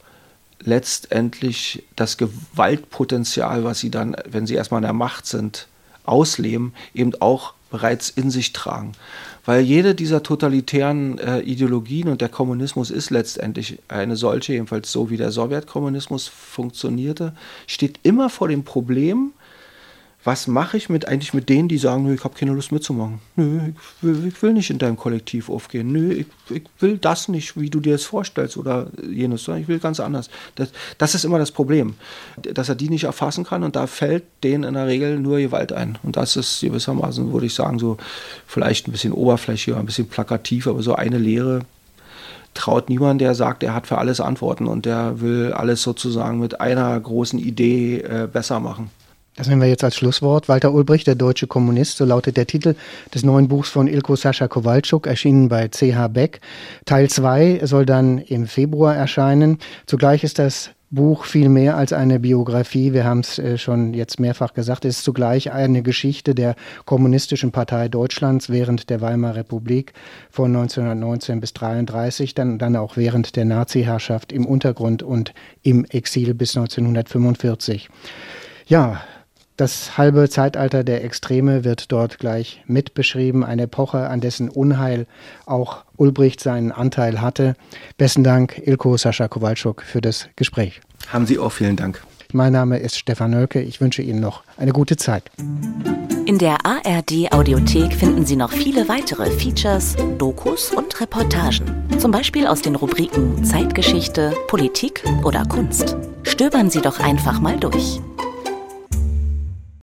letztendlich das Gewaltpotenzial, was sie dann, wenn sie erstmal in der Macht sind, ausleben, eben auch bereits in sich tragen. Weil jede dieser totalitären äh, Ideologien und der Kommunismus ist letztendlich eine solche, jedenfalls so wie der Sowjetkommunismus funktionierte, steht immer vor dem Problem, was mache ich mit eigentlich mit denen, die sagen, nö, ich habe keine Lust mitzumachen. Nö, ich will, ich will, nicht in deinem Kollektiv aufgehen. Nö, ich, ich, will das nicht, wie du dir das vorstellst oder jenes, sondern ich will ganz anders. Das, das ist immer das Problem, dass er die nicht erfassen kann und da fällt denen in der Regel nur Gewalt ein. Und das ist gewissermaßen, würde ich sagen, so vielleicht ein bisschen oberflächlich, ein bisschen plakativ, aber so eine Lehre traut niemand, der sagt, er hat für alles Antworten und der will alles sozusagen mit einer großen Idee äh, besser machen. Das nehmen wir jetzt als Schlusswort. Walter Ulbricht, der deutsche Kommunist, so lautet der Titel des neuen Buchs von Ilko Sascha Kowalczuk, erschienen bei CH Beck. Teil 2 soll dann im Februar erscheinen. Zugleich ist das Buch viel mehr als eine Biografie. Wir haben es äh, schon jetzt mehrfach gesagt. Es ist zugleich eine Geschichte der Kommunistischen Partei Deutschlands während der Weimarer Republik von 1919 bis 1933, dann, dann auch während der Nazi-Herrschaft im Untergrund und im Exil bis 1945. Ja, das halbe Zeitalter der Extreme wird dort gleich mit beschrieben, eine Epoche, an dessen Unheil auch Ulbricht seinen Anteil hatte. Besten Dank, Ilko Sascha Kowalczuk, für das Gespräch. Haben Sie auch vielen Dank. Mein Name ist Stefan Nölke. Ich wünsche Ihnen noch eine gute Zeit. In der ARD Audiothek finden Sie noch viele weitere Features, Dokus und Reportagen. Zum Beispiel aus den Rubriken Zeitgeschichte, Politik oder Kunst. Stöbern Sie doch einfach mal durch.